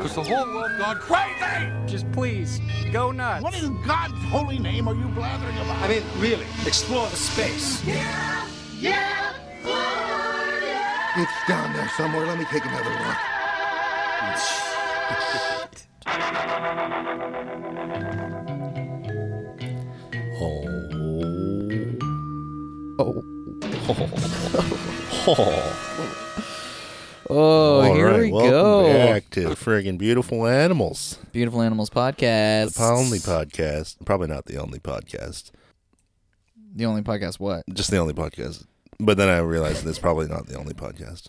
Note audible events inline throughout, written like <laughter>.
Because the whole world gone crazy! Just please, go nuts. What in God's holy name are you blathering about? I mean, really, explore the space. Yeah. Yeah. It's down there somewhere. Let me take another look. <laughs> Oh, Oh. <laughs> Oh, Oh, All here right, we welcome go. back to friggin' beautiful animals, Beautiful Animals Podcast. the only podcast. Probably not the only podcast, The only podcast, what? just the only podcast. But then I realized that it's probably not the only podcast.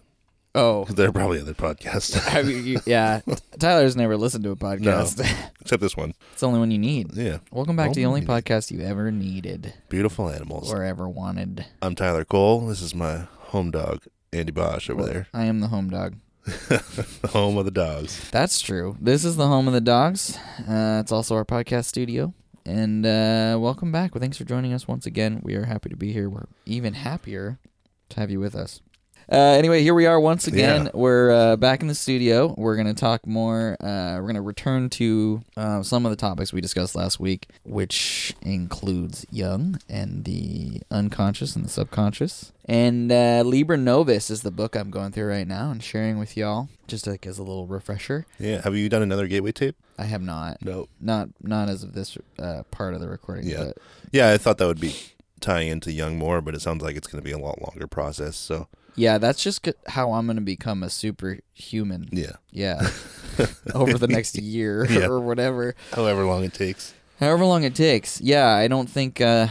Oh, 'Cause There are probably other podcasts, <laughs> I mean, you, yeah. <laughs> Tyler's never listened to a podcast. <laughs> except this one. it's the only one you need. Yeah, Welcome back to the Only only podcast you ever needed beautiful animals. or ever wanted. I'm Tyler Cole. This is my home dog, Andy Bosch, over there, I am the home dog. <laughs> the home of the dogs. That's true. This is the home of the dogs. Uh, it's also our podcast studio. And uh, welcome back. Well, thanks for joining us once again. We are happy to be here. We're even happier to have you with us. Uh, anyway, here we are once again. Yeah. We're uh, back in the studio. We're going to talk more. Uh, we're going to return to uh, some of the topics we discussed last week, which includes Jung and the unconscious and the subconscious. And uh, Liber Novus is the book I'm going through right now and sharing with y'all, just like as a little refresher. Yeah, have you done another gateway tape? I have not. No. Not not as of this uh, part of the recording. Yeah. But Yeah, I thought that would be tying into Jung more, but it sounds like it's going to be a lot longer process. So yeah, that's just c- how I'm going to become a superhuman. yeah, Yeah. <laughs> <laughs> Over the next <laughs> year Yeah. or whatever. however long it takes. However long it takes. Yeah, I don't think uh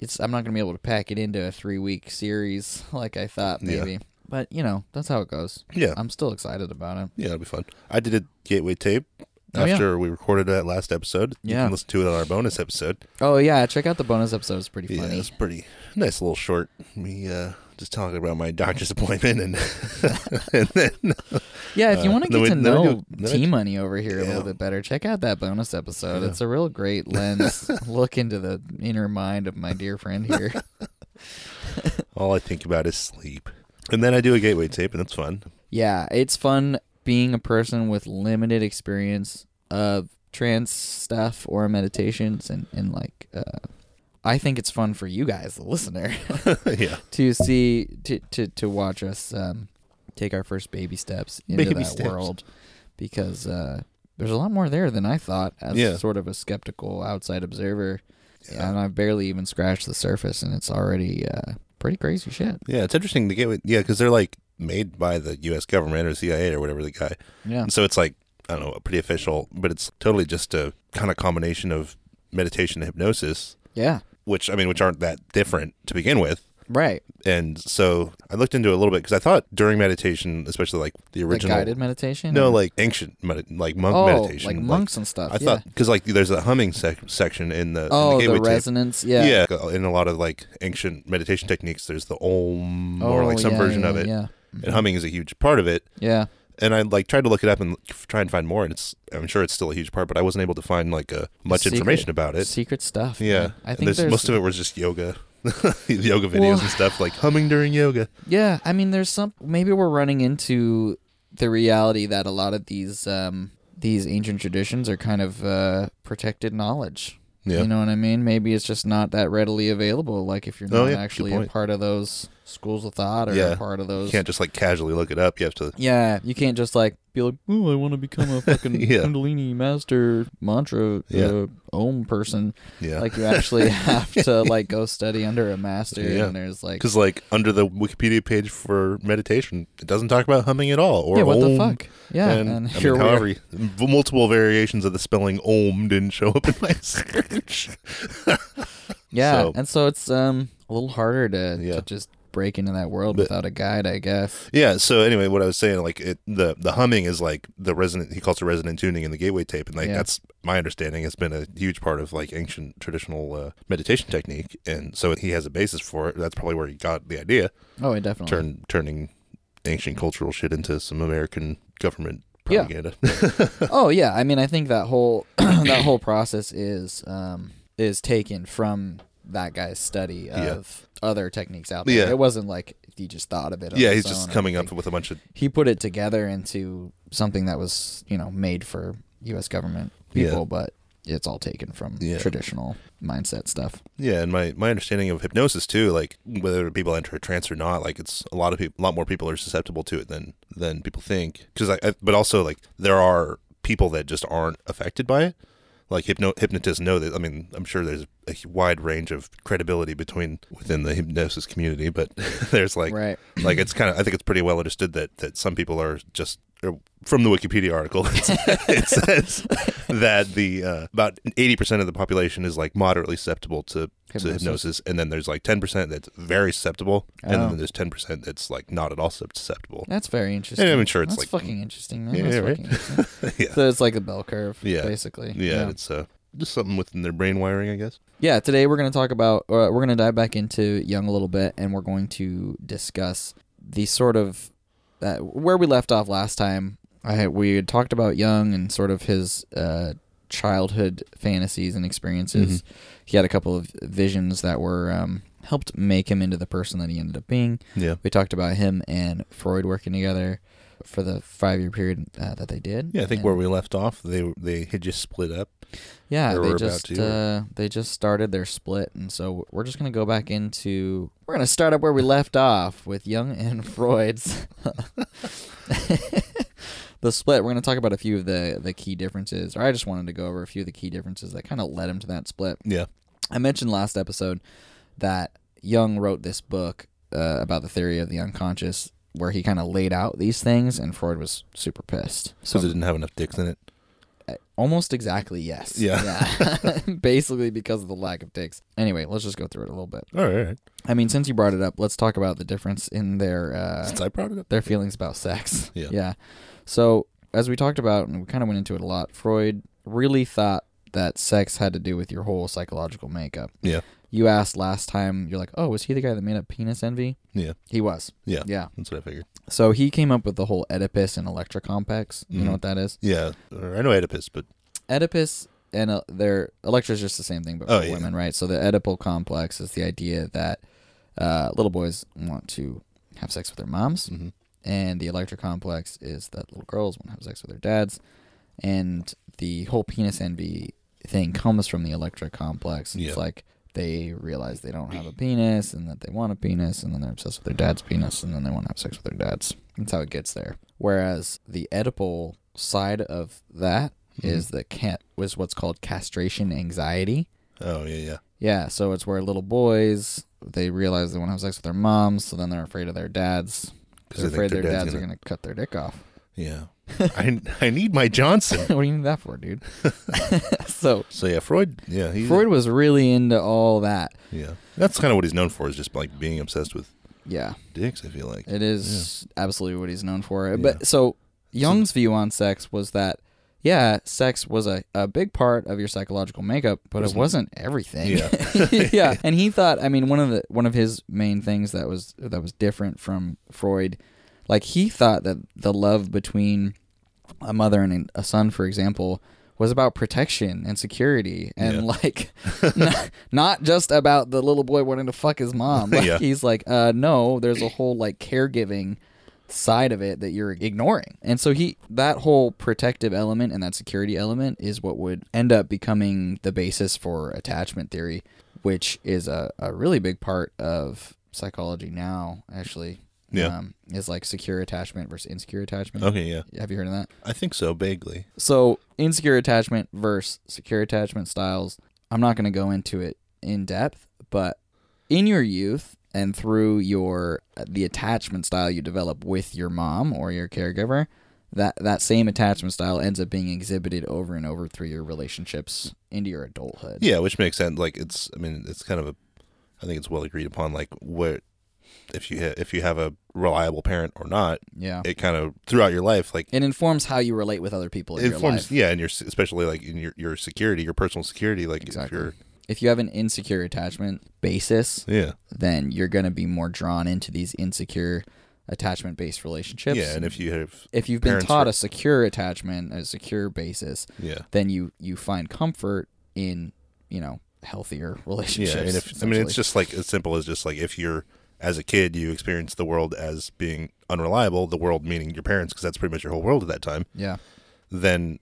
it's I'm not going to be able to pack it into a 3-week series like I thought Yeah. maybe. But, you know, that's how it goes. Yeah, I'm still excited about it. yeah, it'll be fun. I did a gateway tape Oh, yeah. after we recorded that last episode. You Yeah. can listen to it on our bonus episode. Oh, yeah, check out the bonus episode. It's pretty Yeah, funny. it's pretty nice little short. Me uh, just talking about my doctor's <laughs> appointment and <laughs> and then Yeah, if you Uh, want to get to know do- then I- T Money over here a little bit better, check out that bonus episode. It's a real great <laughs> lens look into the inner mind of my dear friend here. all I think about is sleep. And then I do a gateway tape and it's fun. yeah, it's fun being a person with limited experience of trance stuff or meditations and, and like uh I think it's fun for you guys, the listener, <laughs> yeah, <laughs> to see to to, to watch us um, take our first baby steps into Baby that steps. world because uh, there's a lot more there than I thought as Yeah. sort of a skeptical outside observer. And I've barely even scratched the surface, and it's already uh, pretty crazy shit. yeah. It's interesting to get with Yeah, because they're like made by the U.S. government or CIA or whatever the guy. Yeah. And so it's like I don't know, a pretty official, but it's totally just a kind of combination of meditation and hypnosis, Yeah. Which I mean, which aren't that different to begin with. Right. And so I looked into it a little bit because I thought during meditation, especially like the Like original, guided meditation? no, like ancient, med- like monk oh, meditation, like monks and stuff. I yeah. thought because like there's a humming sec- section in the in oh, the the, gateway tape. resonance. Yeah. Yeah, uh, in a lot of like ancient meditation techniques, there's the om Oh, or like oh, some yeah, version yeah, of it, Yeah. and humming is a huge part of it. Yeah. And I like tried to look it up and try and find more, and it's I'm sure it's still a huge part, but I wasn't able to find like uh, much Secret- information about it. Secret stuff. Yeah, man. I think there's, most of it was just yoga, <laughs> yoga videos Well- and stuff like humming during yoga. Yeah, I mean, there's some. Maybe we're running into the reality that a lot of these um, these ancient traditions are kind of uh, protected knowledge. Yeah. You know what I mean? Maybe it's just not that readily available. Like if you're Oh, not yeah, actually a part of those schools of thought or Yeah. part of those. You can't just like casually look it up. You have to. yeah, you can't just like be like, oh, I want to become a <laughs> fucking Yeah. Kundalini master mantra Yeah. uh, Om person. Yeah, Like you actually <laughs> have to like go study under a master, Yeah. and there's like, because like under the Wikipedia page for meditation, it doesn't talk about humming at all. Or yeah, what the om. fuck? Yeah, and, and, I here mean, we are. however, multiple variations of the spelling om didn't show up in my <laughs> search. Yeah, So- and so it's um a little harder to, Yeah. to just break into that world But- without a guide, I guess. Yeah. So anyway, what I was saying, like it, the the humming is like the resonant. He calls it resonant tuning in the gateway tape, and like Yeah. that's my understanding has been a huge part of like ancient traditional uh, meditation technique, and so he has a basis for it. That's probably where he got the idea. Oh, it definitely. Turn turning ancient cultural shit into some American government Yeah. <laughs> propaganda. oh yeah, I mean, I think that whole <clears throat> that whole process is um is taken from that guy's study Yeah. of other techniques out there. Yeah. It wasn't like he just thought of it. yeah, he's just coming up with a bunch of He put it together into something that was, you know, made for U.S. government people, Yeah. but it's all taken from Yeah. traditional mindset stuff. Yeah, and my, my understanding of hypnosis too, like whether people enter a trance or not, like it's a lot of people, a lot more people are susceptible to it than than people think. Because I, I, but also like there are people that just aren't affected by it. Like hypno hypnotists know that. I mean, I'm sure there's a wide range of credibility between within the hypnosis community, but <laughs> there's like Right. like it's kind of I think it's pretty well understood that that some people are just from the Wikipedia article <laughs> it says that the uh, about 80% of the population is like moderately susceptible to Hypnosis. to hypnosis and then there's like 10% that's very susceptible and Oh. then there's 10% that's like not at all susceptible. That's very interesting. Yeah, I'm sure it's That's like- fucking interesting, man. Yeah, That's right? fucking interesting. <laughs> yeah. So it's like a bell curve, Yeah. basically. yeah, it's uh just something within their brain wiring, I guess. Yeah, today we're going to talk about, uh, we're going to dive back into Jung a little bit, and we're going to discuss the sort of uh, where we left off last time. I we had talked about Jung and sort of his uh, childhood fantasies and experiences. He had a couple of visions that were um, helped make him into the person that he ended up being. Yeah. We talked about him and Freud working together for the five year period uh, that they did. Yeah, I think And- where we left off, they they had just split up. Yeah, they just uh, they just started their split, and so we're just gonna go back into we're gonna start up where we left off with Jung and <laughs> Freud's <laughs> the split. We're gonna talk about a few of the the key differences, or I just wanted to go over a few of the key differences that kind of led him to that split. Yeah. I mentioned last episode that Jung wrote this book uh, about the theory of the unconscious, where he kind of laid out these things, and Freud was super pissed. Because it didn't have enough dicks in it. Almost exactly, yes. Yeah. Yeah. <laughs> Basically because of the lack of dicks. Anyway, let's just go through it a little bit. All right, all right. I mean, since you brought it up, let's talk about the difference in their uh, Since I brought it up. their feelings about sex. <laughs> Yeah. Yeah. So, as we talked about, and we kind of went into it a lot, Freud really thought that sex had to do with your whole psychological makeup. Yeah. You asked last time, you're like, oh, was he the guy that made up penis envy? Yeah. He was. Yeah. Yeah. That's what I figured. So he came up with the whole Oedipus and Electra complex. You know what that is? Yeah. I know Oedipus, but Oedipus and uh, their Electra is just the same thing, but Oh, for yeah. women, right? So the Oedipal complex is the idea that uh, little boys want to have sex with their moms, Mhm. and the Electra complex is that little girls want to have sex with their dads, and the whole penis envy thing comes from the Electra complex. Yeah. It's like they realize they don't have a penis, and that they want a penis, and then they're obsessed with their dad's penis, and then they want to have sex with their dads. That's how it gets there. Whereas the Oedipal side of that mm-hmm. is the cat was what's called castration anxiety. oh yeah, yeah. Yeah, so it's where little boys they realize they want to have sex with their moms, so then they're afraid of their dads because They're afraid their their dad's dads are gonna- gonna cut their dick off. Yeah. I I need my Johnson. <laughs> what do you need that for, dude? <laughs> so So yeah, Freud. Yeah, he. Freud was really into all that. Yeah, that's kind of what he's known for is just like being obsessed with Yeah, dicks. I feel like. it is absolutely what he's known for. But so Jung's view on sex was that yeah, sex was a, a big part of your psychological makeup, but it wasn't everything. Yeah. <laughs> yeah. And he thought I mean one of the one of his main things that was that was different from Freud, like he thought that the love between a mother and a son, for example, was about protection and security and Yeah. like <laughs> not, not just about the little boy wanting to fuck his mom. <laughs> Like Yeah. he's like, uh no, there's a whole like caregiving side of it that you're ignoring. And so he that whole protective element and that security element is what would end up becoming the basis for attachment theory, which is a, a really big part of psychology now, actually. Yeah. Um, is like secure attachment versus insecure attachment. Okay, yeah, Have you heard of that? I think so vaguely. So insecure attachment versus secure attachment styles. I'm not going to go into it in depth, but in your youth and through your the attachment style you develop with your mom or your caregiver, that that same attachment style ends up being exhibited over and over through your relationships into your adulthood. Yeah, which makes sense. Like it's, I mean, it's kind of a, I think it's well agreed upon. Like what, if you if you have a reliable parent or not, Yeah. it kind of throughout your life, like It informs how you relate with other people in it your life. yeah, and your especially like in your your security, your personal security. Like Exactly. if you're, If you have an insecure attachment basis, yeah, then you're going to be more drawn into these insecure attachment based relationships. yeah, and if you have, if you've been taught are- a secure attachment, a secure basis, yeah, then you you find comfort in you know healthier relationships. Yeah, and if I mean, it's just like as simple as just like if you're as a kid you experience the world as being unreliable, the world meaning your parents, because that's pretty much your whole world at that time. yeah, Then,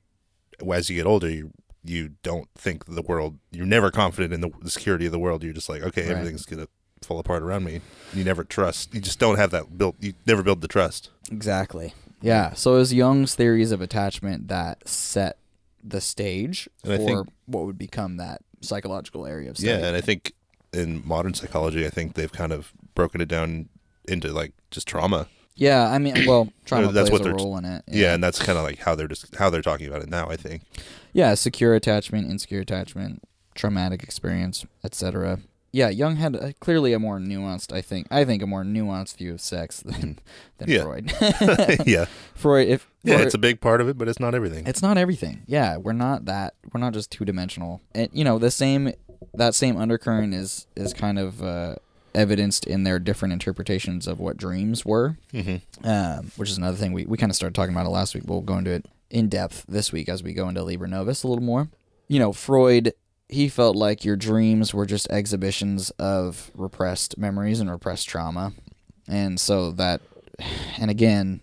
as you get older, you you don't think the world. You're never confident in the, the security of the world. You're just like, okay, Right. everything's gonna fall apart around me. You never trust. You just don't have that built. You never build the trust. exactly. Yeah, so it was Jung's theories of attachment that set the stage And for what would become that psychological area of study. Yeah, and I think in modern psychology, I think they've kind of broken it down into like just trauma. Yeah, I mean, well, <clears throat> trauma That's plays what a role in it. Yeah, and that's kind of like how they're just how they're talking about it now. I think. yeah, secure attachment, insecure attachment, traumatic experience, etc. Yeah, Jung had a, clearly a more nuanced, I think, I think a more nuanced view of sex <laughs> than than Yeah. Freud. <laughs> yeah, <laughs> Freud, if yeah, Freud- it's a big part of it, but it's not everything. it's not everything. Yeah, we're not that. We're not just two dimensional. And you know, the same that same undercurrent is is kind of uh, evidenced in their different interpretations of what dreams were. Mm-hmm. Um, which is another thing we we kind of started talking about it last week. We'll go into it in depth this week as we go into Liber Novus a little more. You know, Freud. He felt like your dreams were just exhibitions of repressed memories and repressed trauma, and so that, and again,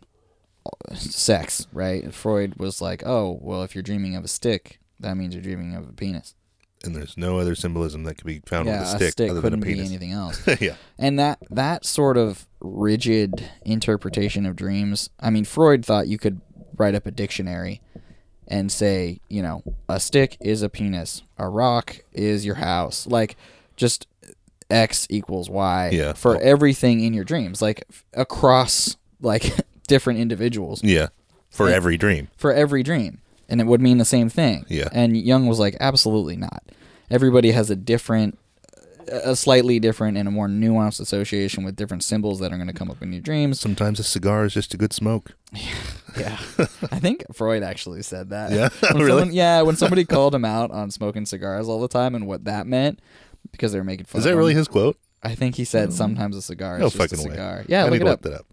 sex, right? Freud was like, oh, well, if you're dreaming of a stick, that means you're dreaming of a penis. And there's no other symbolism that could be found yeah, with a stick, other than a couldn't be penis. anything <laughs> else. yeah, and that that sort of rigid interpretation of dreams. I mean, Freud thought you could write up a dictionary and say, you know, a stick is a penis, a rock is your house, like just X equals Y Yeah. for everything in your dreams, like across like <laughs> different individuals. yeah, for And- every dream. for every dream and it would mean the same thing Yeah. and Jung was like absolutely not everybody has a different a slightly different and a more nuanced association with different symbols that are going to come up in your dreams Sometimes a cigar is just a good smoke. <laughs> yeah i think freud actually said that Yeah? <laughs> When <laughs> Really? someone- yeah when somebody called him out on smoking cigars all the time and what that meant because they were making fun Is that him. really his quote? i think he said sometimes a cigar No is just a fucking way. cigar yeah I look it up that up.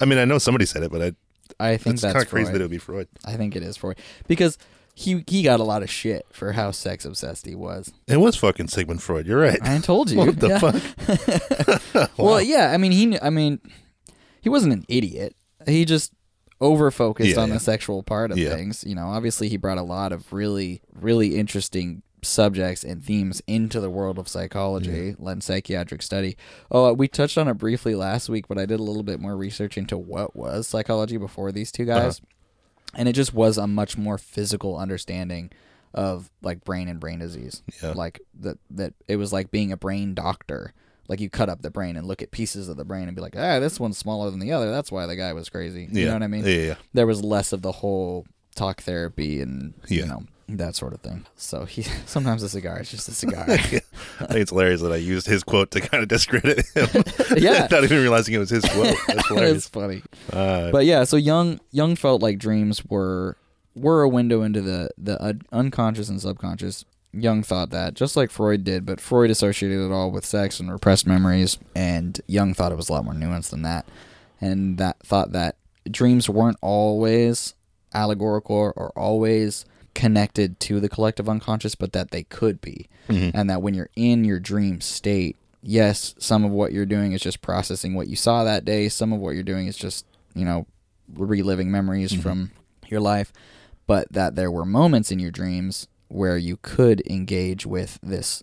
I mean, I know somebody said it, but I, i think it's that's kind of crazy that it would be Freud. i think it is freud because he he got a lot of shit for how sex obsessed he was It was fucking Sigmund Freud. You're right. I told you. <laughs> What the Yeah. fuck? <laughs> Well, yeah. I mean, he. I mean, he wasn't an idiot. He just over focused Yeah, on yeah. the sexual part of things. You know, obviously, he brought a lot of really, really interesting subjects and themes into the world of psychology and psychiatric study. Oh, we touched on it briefly last week, but I did a little bit more research into what was psychology before these two guys, and it just was a much more physical understanding of like brain and brain disease. Yeah. Like that that it was like being a brain doctor. Like you cut up the brain and look at pieces of the brain and be like, ah, this one's smaller than the other. That's why the guy was crazy. You Yeah. know what I mean? Yeah, yeah, yeah. There was less of the whole talk therapy and you know that sort of thing. So he <laughs> sometimes a cigar is just a cigar. <laughs> I think it's hilarious that I used his quote to kind of discredit him. <laughs> Yeah. Not even realizing it was his quote. That's it's hilarious. funny. Uh, But yeah, so Jung Jung felt like dreams were were a window into the the un- unconscious and subconscious. Jung thought that just like Freud did, but Freud associated it all with sex and repressed memories, and Jung thought it was a lot more nuanced than that, and that thought that dreams weren't always allegorical or always connected to the collective unconscious, but that they could be, mm-hmm. and that when you're in your dream state, yes, some of what you're doing is just processing what you saw that day. Some of what you're doing is just you know reliving memories mm-hmm. from your life, but that there were moments in your dreams where you could engage with this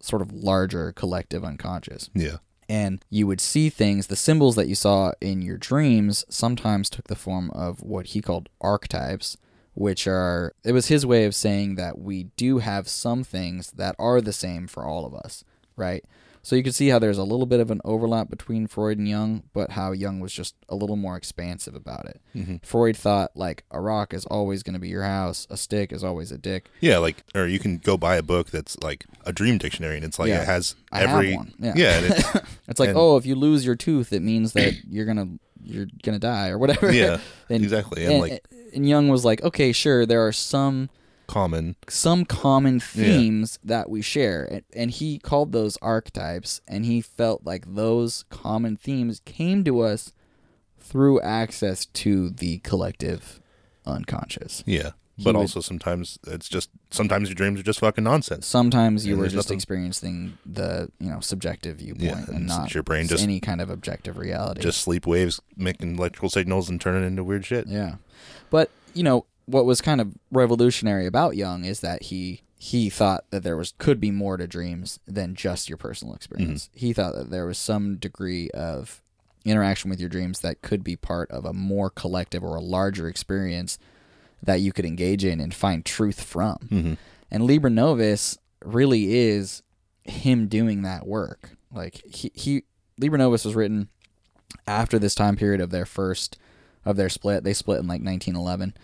sort of larger collective unconscious. Yeah. and you would see things the symbols that you saw in your dreams sometimes took the form of what he called archetypes which are it was his way of saying that we do have some things that are the same for all of us right so you can see how there's a little bit of an overlap between freud and jung but how jung was just a little more expansive about it mm-hmm. freud thought like a rock is always going to be your house a stick is always a dick Yeah, like, or you can go buy a book that's like a dream dictionary, and it's like Yeah. it has every. yeah. and it, It's like, And- oh, if you lose your tooth, it means that you're gonna you're gonna die or whatever. Yeah, <laughs> and, exactly. And, And, like- and Jung was like, okay, sure, there are some common. some common themes that we share, and, and he called those archetypes, and he felt like those common themes came to us through access to the collective unconscious. Yeah, he but would- also sometimes it's just sometimes your dreams are just fucking nonsense. sometimes you And were just nothing- experiencing the you know subjective viewpoint Yeah, and and not your brain just- any kind of objective reality. Just sleep waves making electrical signals and turning into weird shit. Yeah. But, you know, what was kind of revolutionary about Jung is that he he thought that there was could be more to dreams than just your personal experience. Mm-hmm. He thought that there was some degree of interaction with your dreams that could be part of a more collective or a larger experience that you could engage in and find truth from. Mm-hmm. And Liber Novus really is him doing that work. Like he, he Liber Novus was written after this time period of their first of their split. They split in like 1911.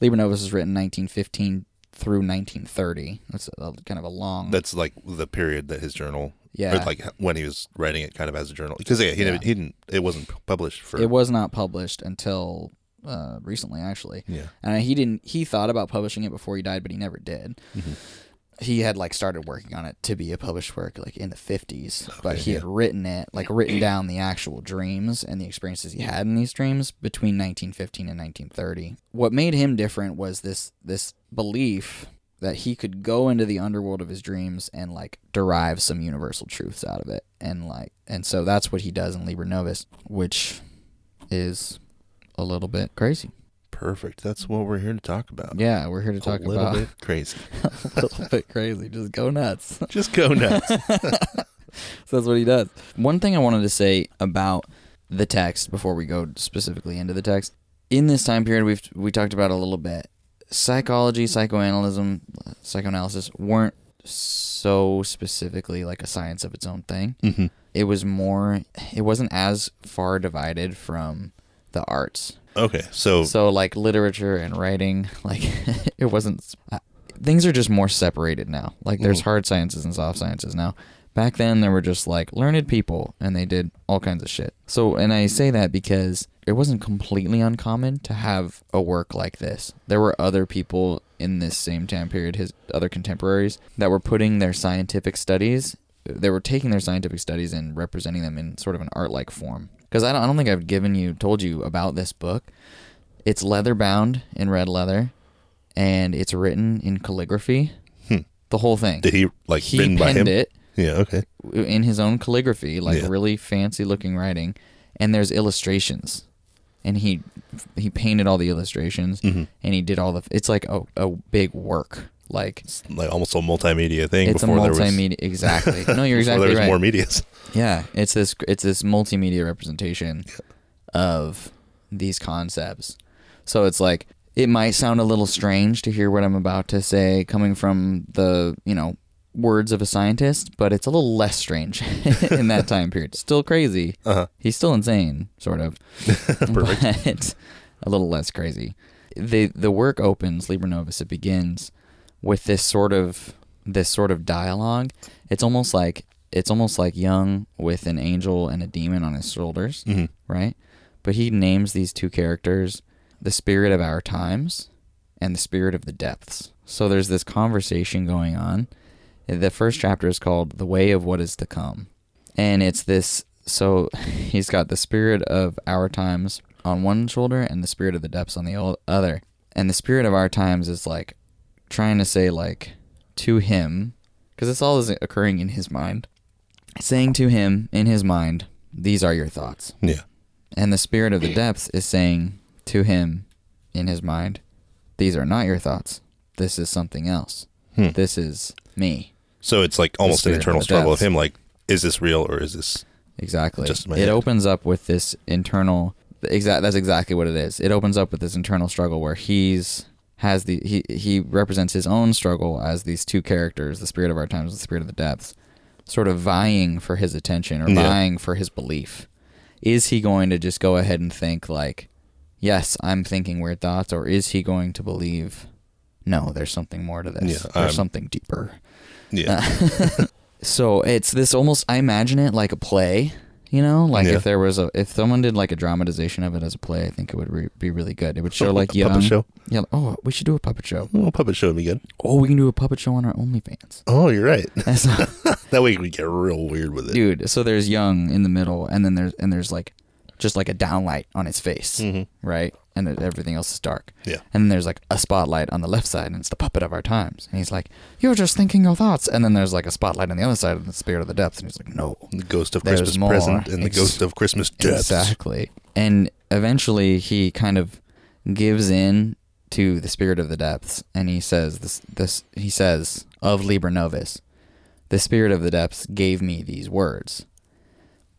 Liber Novus was written 1915 through 1930. That's a, kind of a long. That's like the period that his journal, Yeah. like when he was writing it, kind of as a journal. Because yeah, he, Yeah. Didn't, he didn't. It wasn't published for. it was not published until uh, recently, actually. Yeah. And he didn't. He thought about publishing it before he died, but he never did. Mm-hmm. He had like started working on it to be a published work like in the 50s, but he had written it, like written down the actual dreams and the experiences he had in these dreams between 1915 and 1930. What made him different was this this belief that he could go into the underworld of his dreams and like derive some universal truths out of it and like and so that's what he does in Liber Novus, which is a little bit crazy. Perfect. That's what we're here to talk about. Yeah, we're here to talk a little about bit crazy. <laughs> a little bit crazy. Just go nuts. <laughs> Just go nuts. <laughs> so that's what he does. One thing I wanted to say about the text before we go specifically into the text. In this time period, we've we talked about a little bit. Psychology, psychoanalysis, psychoanalysis weren't so specifically like a science of its own thing. mm-hmm. It was more. It wasn't as far divided from the arts. Okay, so, So like literature and writing, <laughs> like <laughs> it wasn't. Uh, things are just more separated now. Like there's hard sciences and soft sciences now. Back then there were just like learned people and they did all kinds of shit. So and I say that because it wasn't completely uncommon to have a work like this. There were other people in this same time period, his other contemporaries, that were putting their scientific studies. They were taking their scientific studies and representing them in sort of an art-like form. Because I don't, I don't think I've given you, told you about this book. It's leather bound in red leather, and it's written in calligraphy. The whole thing. Hmm. did he like he written by penned him? it Yeah. Okay. in his own calligraphy, like Yeah. really fancy looking writing, and there's illustrations, and he he painted all the illustrations, Mm-hmm. and he did all the. It's like a, a big work, like Like almost a multimedia thing. it's a before there was- multimedia. Exactly. No, you're <laughs> exactly there was right. more medias. <laughs> Yeah, it's this it's this multimedia representation of these concepts. So it's like it might sound a little strange to hear what I'm about to say coming from the, you know, words of a scientist, but it's a little less strange <laughs> in that time period. Still crazy. Uh-huh. He's still insane, sort of. but a little less crazy. The the work opens Liber Novus. It begins with this sort of this sort of dialogue. It's almost like it's almost like Jung with an angel and a demon on his shoulders, mm-hmm. right? But he names these two characters the spirit of our times and the spirit of the depths. So there's this conversation going on. The first chapter is called The Way of What Is to Come. And it's this so <laughs> he's got the spirit of our times on one shoulder and the spirit of the depths on the other. And the spirit of our times is like trying to say like to him because this all is occurring in his mind. Saying to him in his mind, these are your thoughts. Yeah. And the spirit of the depths is saying to him in his mind, These are not your thoughts. This is something else. Hmm. This is me. So it's like almost an of internal the struggle of him. Like, is this real or is this? Exactly. Just my it head. opens up with this internal exact that's exactly what it is. It opens up with this internal struggle where he's has the he he represents his own struggle as these two characters, the spirit of our times and the spirit of the depths, sort of vying for his attention or Yeah. vying for his belief. Is he going to just go ahead and think like, yes, I'm thinking weird thoughts, or is he going to believe, no, there's something more to this. Yeah, there's something deeper. Yeah. <laughs> So it's this almost I imagine it like a play, you know, like Yeah. if there was a if someone did like a dramatization of it as a play, I think it would re- be really good. It would show like A puppet Jung, show? Yeah. Oh, we should do a puppet show. well, puppet show would be good. Oh, we can do a puppet show on our OnlyFans. Oh, you're right. <laughs> <laughs> That way we get real weird with it. dude. So there's Jung in the middle, and then there's and there's like just like a downlight on his face, Mm-hmm. right? And everything else is dark. Yeah. And then there's like a spotlight on the left side, and it's the puppet of our times. And he's like, "You're just thinking your thoughts." And then there's like a spotlight on the other side of the spirit of the depths, and he's like, "No, The ghost of Christmas more. present and the Ex- ghost of Christmas deaths. Exactly. And eventually he kind of gives in to the spirit of the depths and he says this this he says of Liber Novus, the spirit of the depths gave me these words.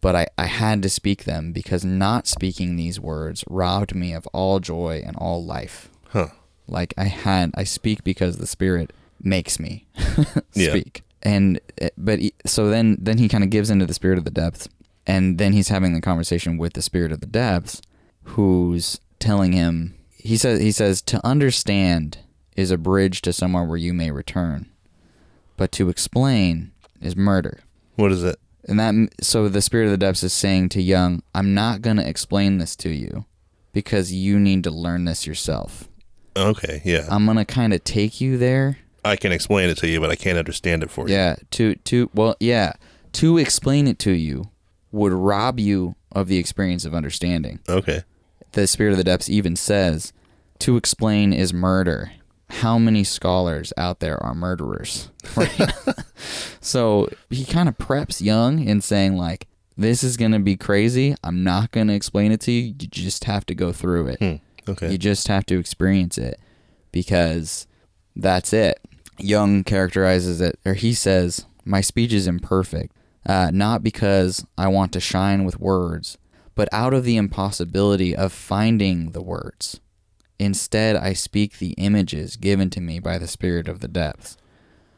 But I, I had to speak them because not speaking these words robbed me of all joy and all life. Huh. Like I had I speak because the spirit makes me <laughs> speak. Yeah. And uh, but so then then he kind of gives into the spirit of the depths and then he's having the conversation with the spirit of the depths who's telling him he says he says to understand is a bridge to somewhere where you may return. But to explain is murder. What is it? And that so the spirit of the depths is saying to Jung, I'm not going to explain this to you because you need to learn this yourself. Okay, yeah. I'm going to kind of take you there. I can explain it to you, but I can't understand it for you. Yeah, to to well, yeah, to explain it to you would rob you of the experience of understanding. Okay. The spirit of the depths even says to explain is murder. How many scholars out there are murderers? <laughs> Right? <laughs> so he kind of preps Jung in saying like this is going to be crazy. I'm not going to explain it to you. You just have to go through it. Hmm. Okay. You just have to experience it because that's it. Jung characterizes it, or he says, My speech is imperfect, uh, not because I want to shine with words, but out of the impossibility of finding the words. Instead, I speak the images given to me by the spirit of the depths.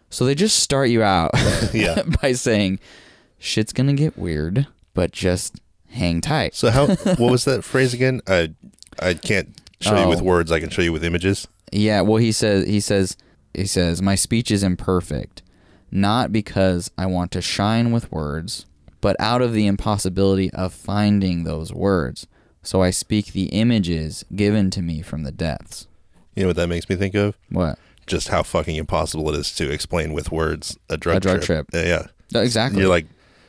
So they just start you out <laughs> Yeah. <laughs> by saying, Shit's gonna get weird, but just hang tight. So how? <laughs> what was that phrase again? I I can't show you with Oh. words. I can show you with images. Yeah, well he says he says he says my speech is imperfect, not because I want to shine with words, but out of the impossibility of finding those words. So I speak the images given to me from the depths. You know what that makes me think of? What? Just how fucking impossible it is to explain with words a drug, A drug trip. Yeah, yeah. Exactly. You're like,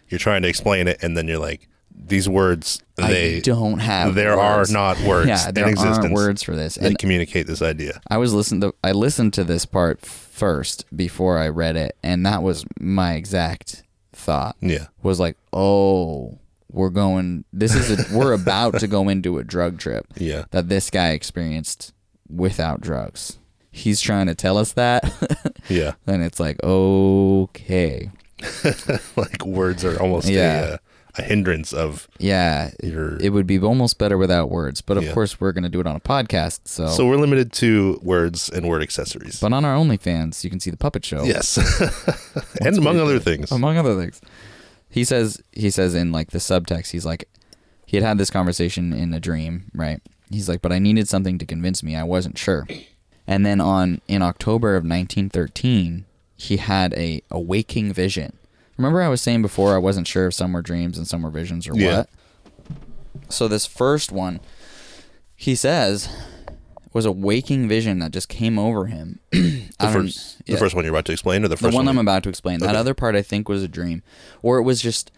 you're trying to explain it, and then you're like, these words they I don't have there words. are not <laughs> words Yeah, there in existence aren't words for this. And communicate this idea. I was listening to I listened to this part first before I read it, and that was my exact thought. Yeah. was like, "Oh, we're going. This is a, we're <laughs> about to go into a drug trip Yeah. that this guy experienced without drugs. He's trying to tell us that, <laughs> Yeah. <laughs> and it's like, okay, like words are almost Yeah. a, uh, a hindrance of yeah, your. it would be almost better without words. But of Yeah. course, we're gonna do it on a podcast, so. so we're limited to words and word accessories. but on our OnlyFans, you can see the puppet show. yes, and among other things. among other things. He says he says in like the subtext, he's like he had had this conversation in a dream, right? He's like, but I needed something to convince me. I wasn't sure. And then on in October of 1913, he had a, a waking vision. Remember I was saying before I wasn't sure if some were dreams and some were visions or Yeah. what? So this first one, he says, was a waking vision that just came over him. <clears throat> The first, yeah. the first one you're about to explain, or the The first one I'm one? about to explain. That other part I think was a dream. Or it was just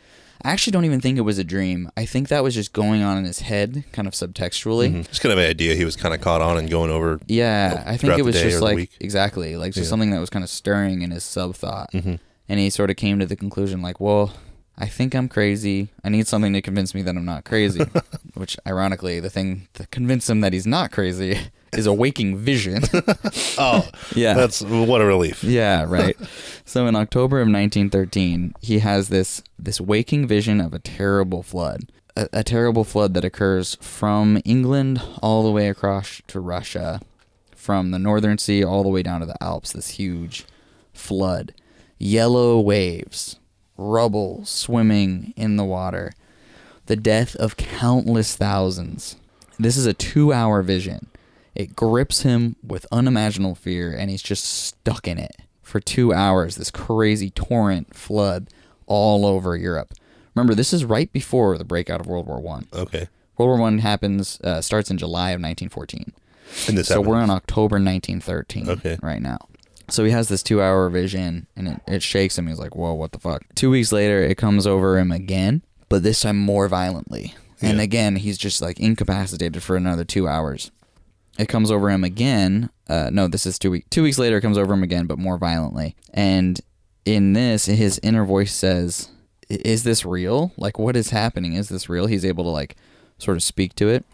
I actually don't even think it was a dream. I think that was just going on in his head, kind of subtextually. Mhm. Just kind of an idea he was kind of caught on and going over. Yeah, I think it was just like exactly, like just Yeah. something that was kind of stirring in his sub thought. Mhm. And he sort of came to the conclusion like, well, I think I'm crazy. I need something to convince me that I'm not crazy. <laughs> Which ironically, the thing to convince him that he's not crazy <laughs> is a waking vision. <laughs> Oh, yeah. that's what a relief. Yeah, right. <laughs> so in October of 1913, he has this this waking vision of a terrible flood, a, a terrible flood that occurs from England all the way across to Russia, from the Northern Sea all the way down to the Alps. This huge flood, yellow waves, rubble swimming in the water, the death of countless thousands. This is a two-hour vision. It grips him with unimaginable fear, and he's just stuck in it for two hours. This crazy torrent flood all over Europe. Remember, this is right before the breakout of World War One. Okay. World War One happens uh, starts in July of 1914. And this So we're in. October 1913 Okay. right now. So he has this two hour vision and it, it shakes him. He's like, whoa, what the fuck? Two weeks later, it comes over him again, but this time more violently. And Yeah. again, he's just like incapacitated for another two hours. It comes over him again. Uh, no, this is two weeks. Two weeks later, it comes over him again, but more violently. And in this, his inner voice says, "Is this real? Like, what is happening? Is this real?" He's able to like sort of speak to it.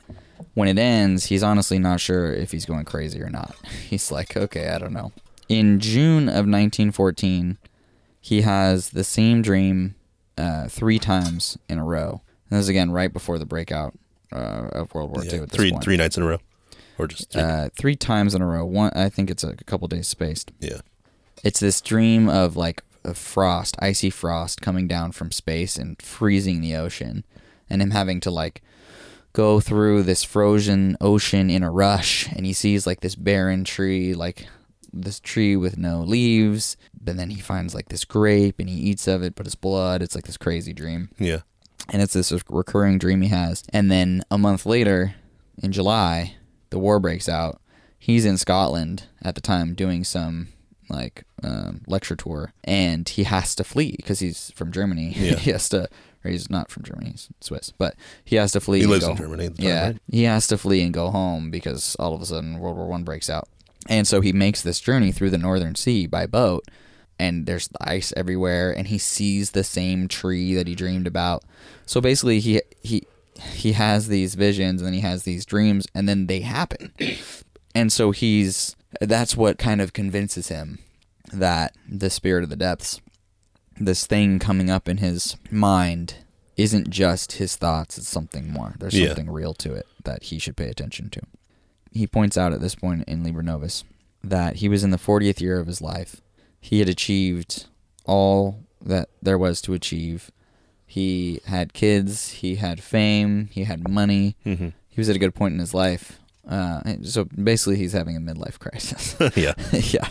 When it ends, he's honestly not sure if he's going crazy or not. <laughs> He's like, "Okay, I don't know." In June of 1914, he has the same dream uh, three times in a row. And this is again right before the breakout uh, of World War II. Yeah, this three point. three nights in a row, or just three. Uh, three times in a row. One, I think it's a couple days spaced. yeah. It's this dream of like of frost, icy frost coming down from space and freezing the ocean, and him having to like go through this frozen ocean in a rush. And he sees like this barren tree, like this tree with no leaves. But then he finds like this grape and he eats of it, but it's blood. It's like this crazy dream Yeah. and it's this recurring dream he has. And then a month later, in July, the war breaks out. He's in Scotland at the time doing some like um, lecture tour, and he has to flee because he's from Germany. <laughs> Yeah. he has to, or he's not from Germany, he's Swiss, but he has to flee. He lives go- in Germany at the time, yeah, right? he has to flee and go home because all of a sudden World War One breaks out, and so he makes this journey through the Northern Sea by boat, and there's ice everywhere, and he sees the same tree that he dreamed about. So basically, he he he has these visions, and then he has these dreams, and then they happen, <clears throat> and so he's that's what kind of convinces him that the spirit of the depths, this thing coming up in his mind, isn't just his thoughts; it's something more. There's Yeah. something real to it that he should pay attention to. He points out at this point in Liber Novus that he was in the 40th year of his life. He had achieved all that there was to achieve. He had kids, he had fame, he had money. Mm-hmm. He was at a good point in his life. Uh, so basically, he's having a midlife crisis. <laughs> yeah. <laughs> yeah,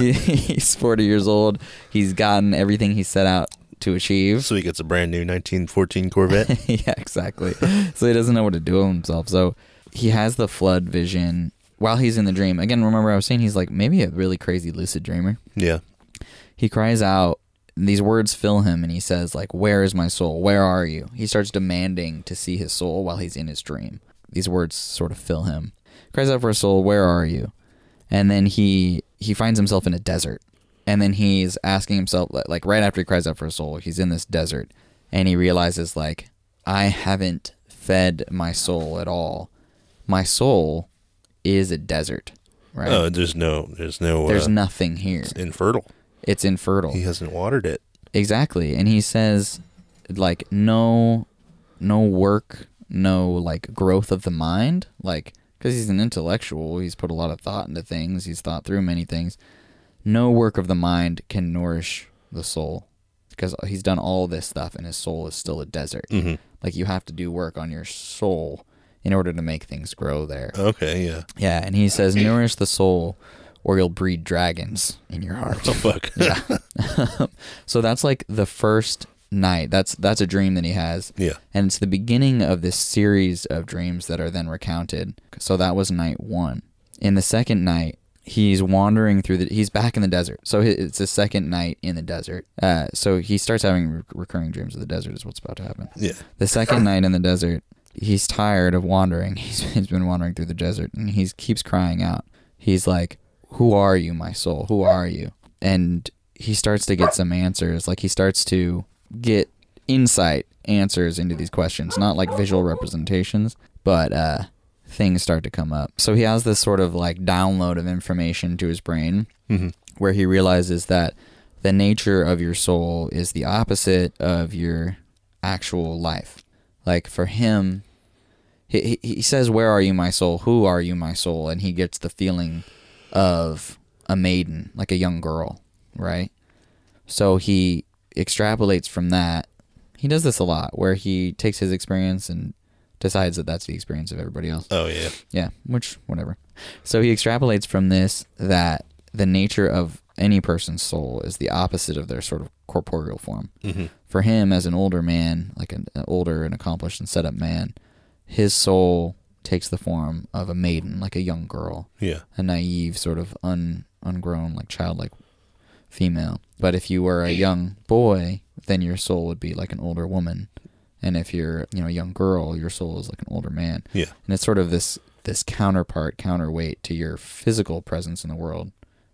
he, he's 40 years old. He's gotten everything he set out to achieve. So he gets a brand new 1914 Corvette. <laughs> yeah, exactly. So he doesn't know what to do with himself. So he has the flood vision while he's in the dream. Again, remember I was saying he's like maybe a really crazy lucid dreamer. yeah. He cries out. These words fill him, and he says, "Like, where is my soul? Where are you?" He starts demanding to see his soul while he's in his dream. These words sort of fill him. Cries out for his soul, "Where are you?" And then he he finds himself in a desert, and then he's asking himself, like, right after he cries out for his soul, he's in this desert, and he realizes, like, I haven't fed my soul at all. My soul is a desert, right? Oh, there's no, there's no, There's uh, nothing here. it's infertile. It's infertile. He hasn't watered it. Exactly. And he says like no no work, no like growth of the mind, like cuz he's an intellectual, he's put a lot of thought into things, he's thought through many things. No work of the mind can nourish the soul because he's done all this stuff and his soul is still a desert. Mhm. Like you have to do work on your soul in order to make things grow there. Okay, yeah. Yeah, and he says nourish the soul or you'll breed dragons in your heart. Oh fuck. Yeah. <laughs> <laughs> so that's like the first night. That's that's a dream that he has. Yeah. And it's the beginning of this series of dreams that are then recounted. So that was night 1. In the second night, he's wandering through the he's back in the desert. So it's the second night in the desert. Uh so he starts having re- recurring dreams of the desert is what's about to happen. Yeah. The second night in the desert, he's tired of wandering. <laughs> He's, he's been wandering through the desert and he keeps crying out. He's like, Who are you, my soul? Who are you? And he starts to get some answers. Like he starts to get insight answers into these questions, not like visual representations, but uh, things start to come up. So he has this sort of like download of information to his brain Mhm. where he realizes that the nature of your soul is the opposite of your actual life. Like for him, he, he says, Where are you, my soul? Who are you, my soul? And he gets the feeling of a maiden, like a young girl, right? So he extrapolates from that. He does this a lot where he takes his experience and decides that that's the experience of everybody else. Oh yeah. Yeah, which whatever. So he extrapolates from this that the nature of any person's soul is the opposite of their sort of corporeal form. Mhm. For him, as an older man, like an, an older and accomplished and set up man, his soul takes the form of a maiden, like a young girl, Yeah. a naive, sort of un ungrown, like childlike female. But if you were a young boy, then your soul would be like an older woman. And if you're, you know, a young girl, your soul is like an older man. Yeah. And it's sort of this this counterpart, counterweight to your physical presence in the world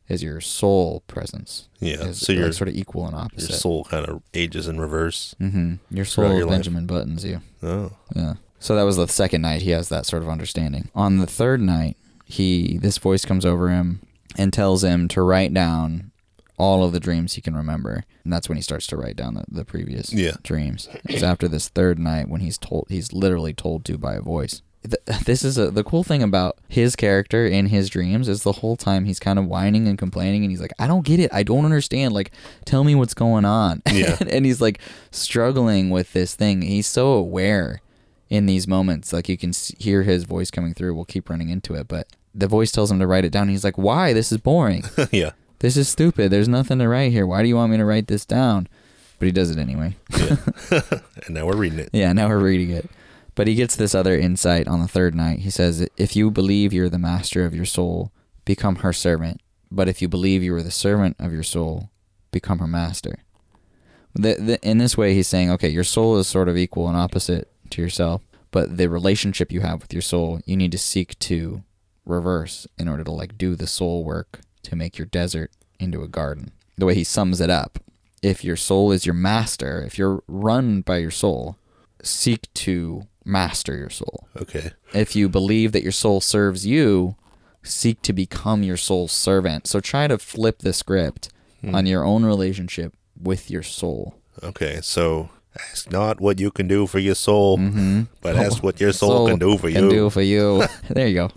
is your soul presence. Yeah, Is so like your- sort of equal and opposite. Your soul kind of ages in reverse. Mm-hmm. Your soul your life. Benjamin Buttons you. Oh, Yeah. So that was the second night he has that sort of understanding. On the third night, he this voice comes over him and tells him to write down all of the dreams he can remember. And that's when he starts to write down the, the previous Yeah. dreams. It's after this third night when he's told he's literally told to by a voice. Th- This is a, the cool thing about his character in his dreams is the whole time he's kind of whining and complaining and he's like, I don't get it. I don't understand. Like, tell me what's going on. Yeah. <laughs> and he's like struggling with this thing. He's so aware in these moments. Like you can hear his voice coming through. We'll keep running into it, but the voice tells him to write it down. He's like, "Why? This is boring. <laughs> yeah. this is stupid. There's nothing to write here. Why do you want me to write this down?" But he does it anyway. <laughs> <laughs> And now we're reading it. yeah, now we're reading it. But he gets this other insight on the third night. He says, "If you believe you're the master of your soul, become her servant. But if you believe you are the servant of your soul, become her master." The, the, in this way, he's saying, okay, your soul is sort of equal and opposite to yourself, but the relationship you have with your soul, you need to seek to reverse in order to like do the soul work to make your desert into a garden. The way he sums it up, if your soul is your master, if you're run by your soul, seek to master your soul. Okay. If you believe that your soul serves you, seek to become your soul's servant. So try to flip the script hmm. on your own relationship with your soul. Okay. So ask not what you can do for your soul, but ask what your soul, can do for Can you. do for you. <laughs> there you go.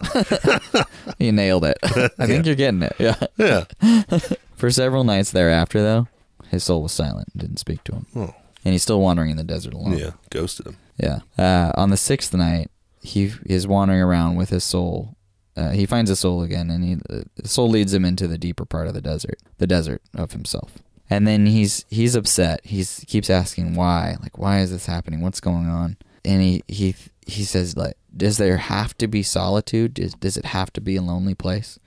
<laughs> you nailed it. I think you're getting it. Yeah. yeah. <laughs> For several nights thereafter, though, his soul was silent, and didn't speak to him, Oh. and he's still wandering in the desert alone. Yeah. Ghosted him. Yeah. Uh, on the sixth night, he is wandering around with his soul. Uh, he finds his soul again, and he, the soul leads him into the deeper part of the desert, the desert of himself. And then he's he's upset. He's keeps asking why, like why is this happening? What's going on? And he he he says like, does there have to be solitude? Does, does it have to be a lonely place?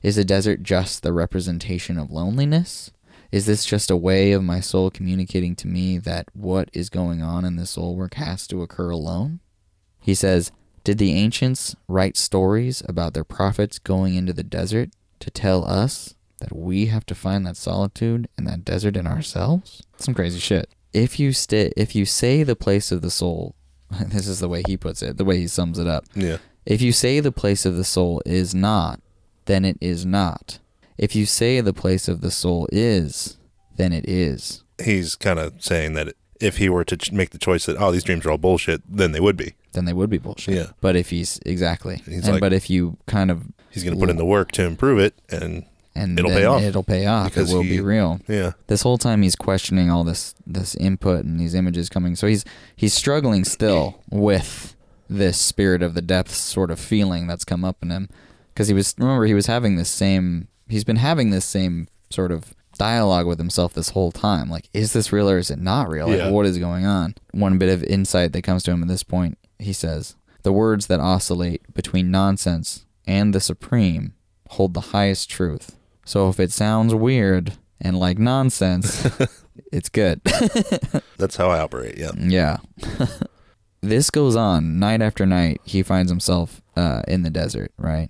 Is the desert just the representation of loneliness? Is this just a way of my soul communicating to me that what is going on in this soul work has to occur alone? He says, Did the ancients write stories about their prophets going into the desert to tell us that we have to find that solitude and that desert in ourselves? Some crazy shit. If you stay, if you say the place of the soul, <laughs> this is the way he puts it, the way he sums it up. Yeah. If you say the place of the soul is not, then it is not. If you say the place of the soul is, then it is. He's kind of saying that if he were to ch- make the choice that oh these dreams are all bullshit, then they would be. Then they would be bullshit. Yeah. But if he's exactly, He's and like- but if you kind of He's going to put in the work to improve it, and and It'll pay off. It'll pay off. Because it will he- be real. yeah, This whole time he's questioning all this this input and these images coming. So he's he's struggling still with this spirit of the depths sort of feeling that's come up in him because he was remember he was having this same he's been having this same sort of dialogue with himself this whole time like is this real or is it not real like Yeah. what is going on one bit of insight that comes to him at this point he says the words that oscillate between nonsense and the supreme hold the highest truth so if it sounds weird and like nonsense <laughs> it's good <laughs> that's how I operate. Yeah, yeah. <laughs> this goes on night after night. He finds himself uh, in the desert, right?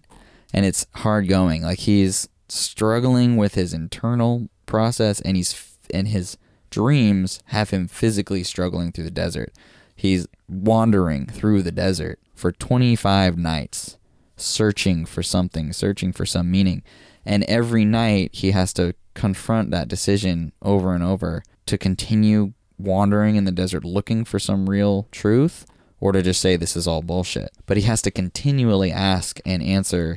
And it's hard going. Like he's struggling with his internal process, and he's and his dreams have him physically struggling through the desert. He's wandering through the desert for 25 nights, searching for something, searching for some meaning. And every night he has to confront that decision over and over to continue wandering in the desert looking for some real truth or to just say this is all bullshit. But he has to continually ask and answer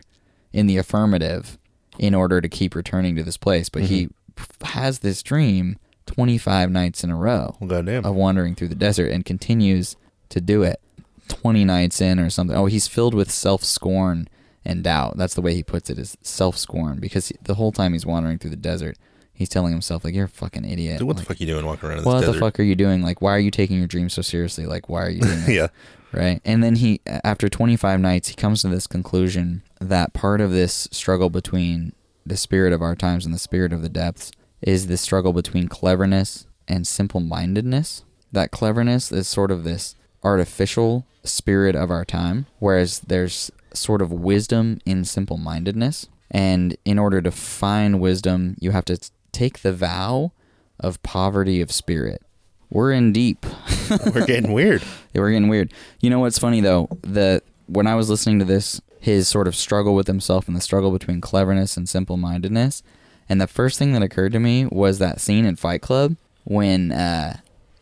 in the affirmative in order to keep returning to this place. But he mm-hmm. has this dream 25 nights in a row goddamn. of wandering through the desert and continues to do it 20 nights in or something. Oh, he's filled with self scorn and doubt. That's the way he puts it is self scorn because the whole time he's wandering through the desert, he's telling himself, like, you're a fucking idiot. Dude, what the fuck are you doing walking around in this what desert? the fuck are you doing? Like, why are you taking your dreams so seriously? Like, why are you doing <laughs> this? yeah, right? And then he, after 25 nights, he comes to this conclusion that part of this struggle between the spirit of our times and the spirit of the depths is the struggle between cleverness and simple mindedness. That cleverness is sort of this artificial spirit of our time, whereas there's sort of wisdom in simple mindedness. And in order to find wisdom, you have to take the vow of poverty of spirit. We're in deep. <laughs> We're getting weird. We're getting weird. You know what's funny though? The when I was listening to this, his sort of struggle with himself and the struggle between cleverness and simple mindedness, and the first thing that occurred to me was that scene in Fight Club when uh,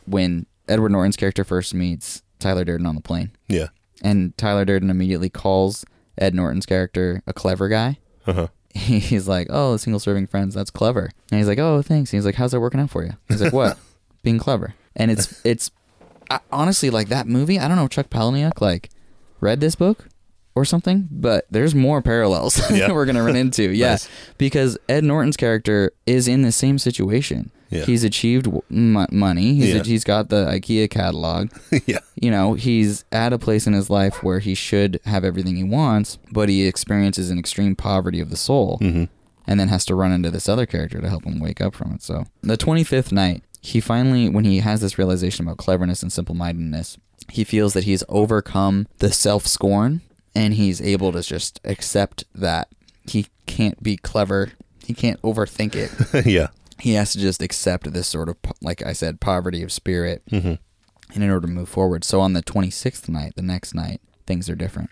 when Edward Norton's character first meets Tyler Durden on the plane, Yeah. And Tyler Durden immediately calls Ed Norton's character a clever guy. Uh huh. <laughs> He's like, "Oh, single serving friends, that's clever." And he's like, "Oh, thanks." And he's like, "How's that working out for you?" He's like, "What? <laughs> Being clever." And it's <laughs> it's I, honestly like that movie. I don't know if Chuck Palahniuk like read this book or something, but there's more parallels Yeah. that we're gonna run into. Yeah, Nice. because Ed Norton's character is in the same situation. Yeah. He's achieved m- money. He's Yeah. he's got the IKEA catalog <laughs> yeah. you know, he's at a place in his life where he should have everything he wants, but he experiences an extreme poverty of the soul Mm-hmm. and then has to run into this other character to help him wake up from it. So, the 25th night, he finally, when he has this realization about cleverness and simple mindedness, he feels that he's overcome the self scorn and he's able to just accept that he can't be clever, he can't overthink it <laughs> yeah. He has to just accept this sort of like i said poverty of spirit Mhm. and in order to move forward. So on the 26th night the next night things are different.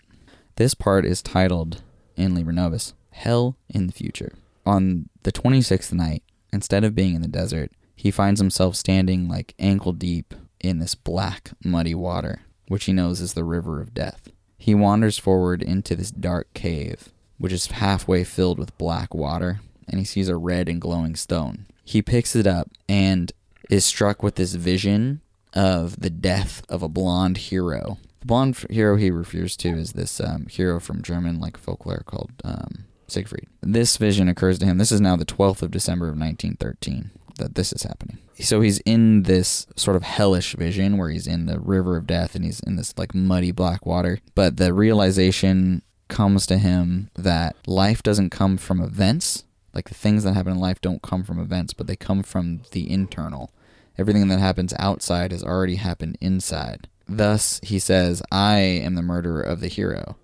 This part is titled in Liber Novus hell in the future. On the 26th night instead of being in the desert he finds himself standing like ankle deep in this black muddy water which he knows is the river of death. He wanders forward into this dark cave which is halfway filled with black water and he sees a red and glowing stone he picks it up and is struck with this vision of the death of a blonde hero. The blonde hero he refers to is this um, hero from German like folklore called um, Siegfried. This vision occurs to him. This is now the 12th of December of 1913 that this is happening. So he's in this sort of hellish vision where he's in the river of death and he's in this like muddy black water. But the realization comes to him that life doesn't come from events. Like the things that happen in life don't come from events, but they come from the internal. Everything that happens outside has already happened inside. Thus, he says, I am the murderer of the hero.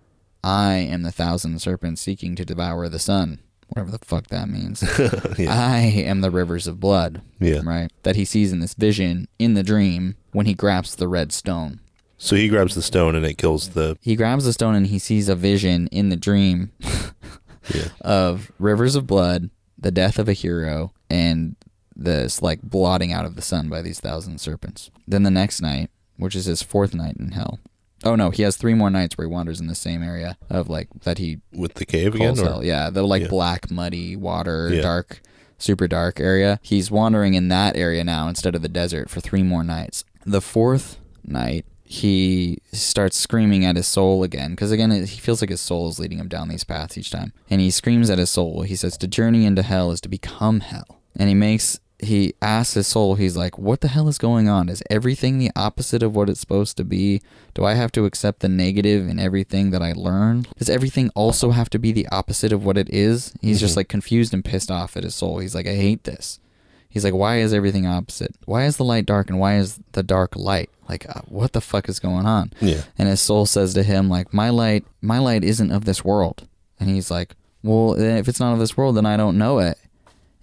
I am the thousand serpents seeking to devour the sun. Whatever the fuck that means. <laughs> I am the rivers of blood. Yeah. Right? That he sees in this vision in the dream when he grabs the red stone. So he grabs the stone and it kills the. He grabs the stone and he sees a vision in the dream <laughs> Yeah. of rivers of blood, the death of a hero, and this like blotting out of the sun by these thousand serpents. Then the next night, which is his fourth night in hell. Oh no, he has three more nights where he wanders in the same area of like that he With the cave again? calls Or? Yeah, the like Yeah. black, muddy water, Yeah. dark, super dark area. He's wandering in that area now instead of the desert for three more nights. The fourth night, he starts screaming at his soul again because again he feels like his soul is leading him down these paths each time. And he screams at his soul. He says to journey into hell is to become hell. And he makes he asks his soul he's like what the hell is going on? Is everything the opposite of what it's supposed to be? Do i have to accept the negative in everything that i learn? Does everything also have to be the opposite of what it is? He's just mm-hmm. like confused and pissed off at his soul. He's like i hate this He's like, why is everything opposite? Why is the light dark and why is the dark light? Like, uh, what the fuck is going on? Yeah. And his soul says to him, like, my light, my light isn't of this world. And he's like, well, if it's not of this world, then I don't know it.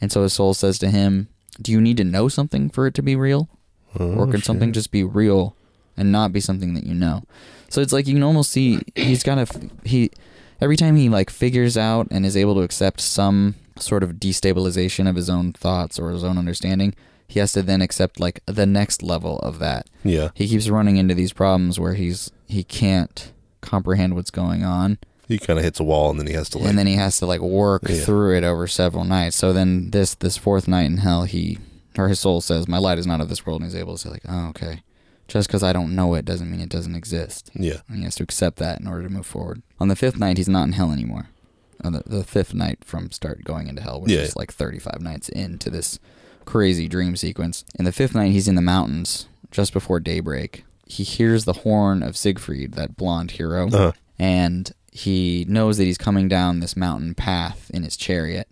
And so his soul says to him, do you need to know something for it to be real? or can something just be real and not be something that you know? So it's like you can almost see he's got to he every time he like figures out and is able to accept some sort of destabilization of his own thoughts or his own understanding, he has to then accept like the next level of that. Yeah. He keeps running into these problems where he's he can't comprehend what's going on He kind of hits a wall and then he has to like. and then he has to like work Yeah. through it over several nights. So then this this fourth night in hell, he or his soul says, "My light is not of this world," and he's able to say like, "Oh, okay." Just because I don't know it doesn't mean it doesn't exist. yeah. And he has to accept that in order to move forward. On the fifth night, he's not in hell anymore. On the, the fifth night from start going into hell, which Yeah. is like 35 nights into this crazy dream sequence. In the fifth night, he's in the mountains just before daybreak. He hears the horn of Siegfried, that blonde hero, Uh-huh. and he knows that he's coming down this mountain path in his chariot.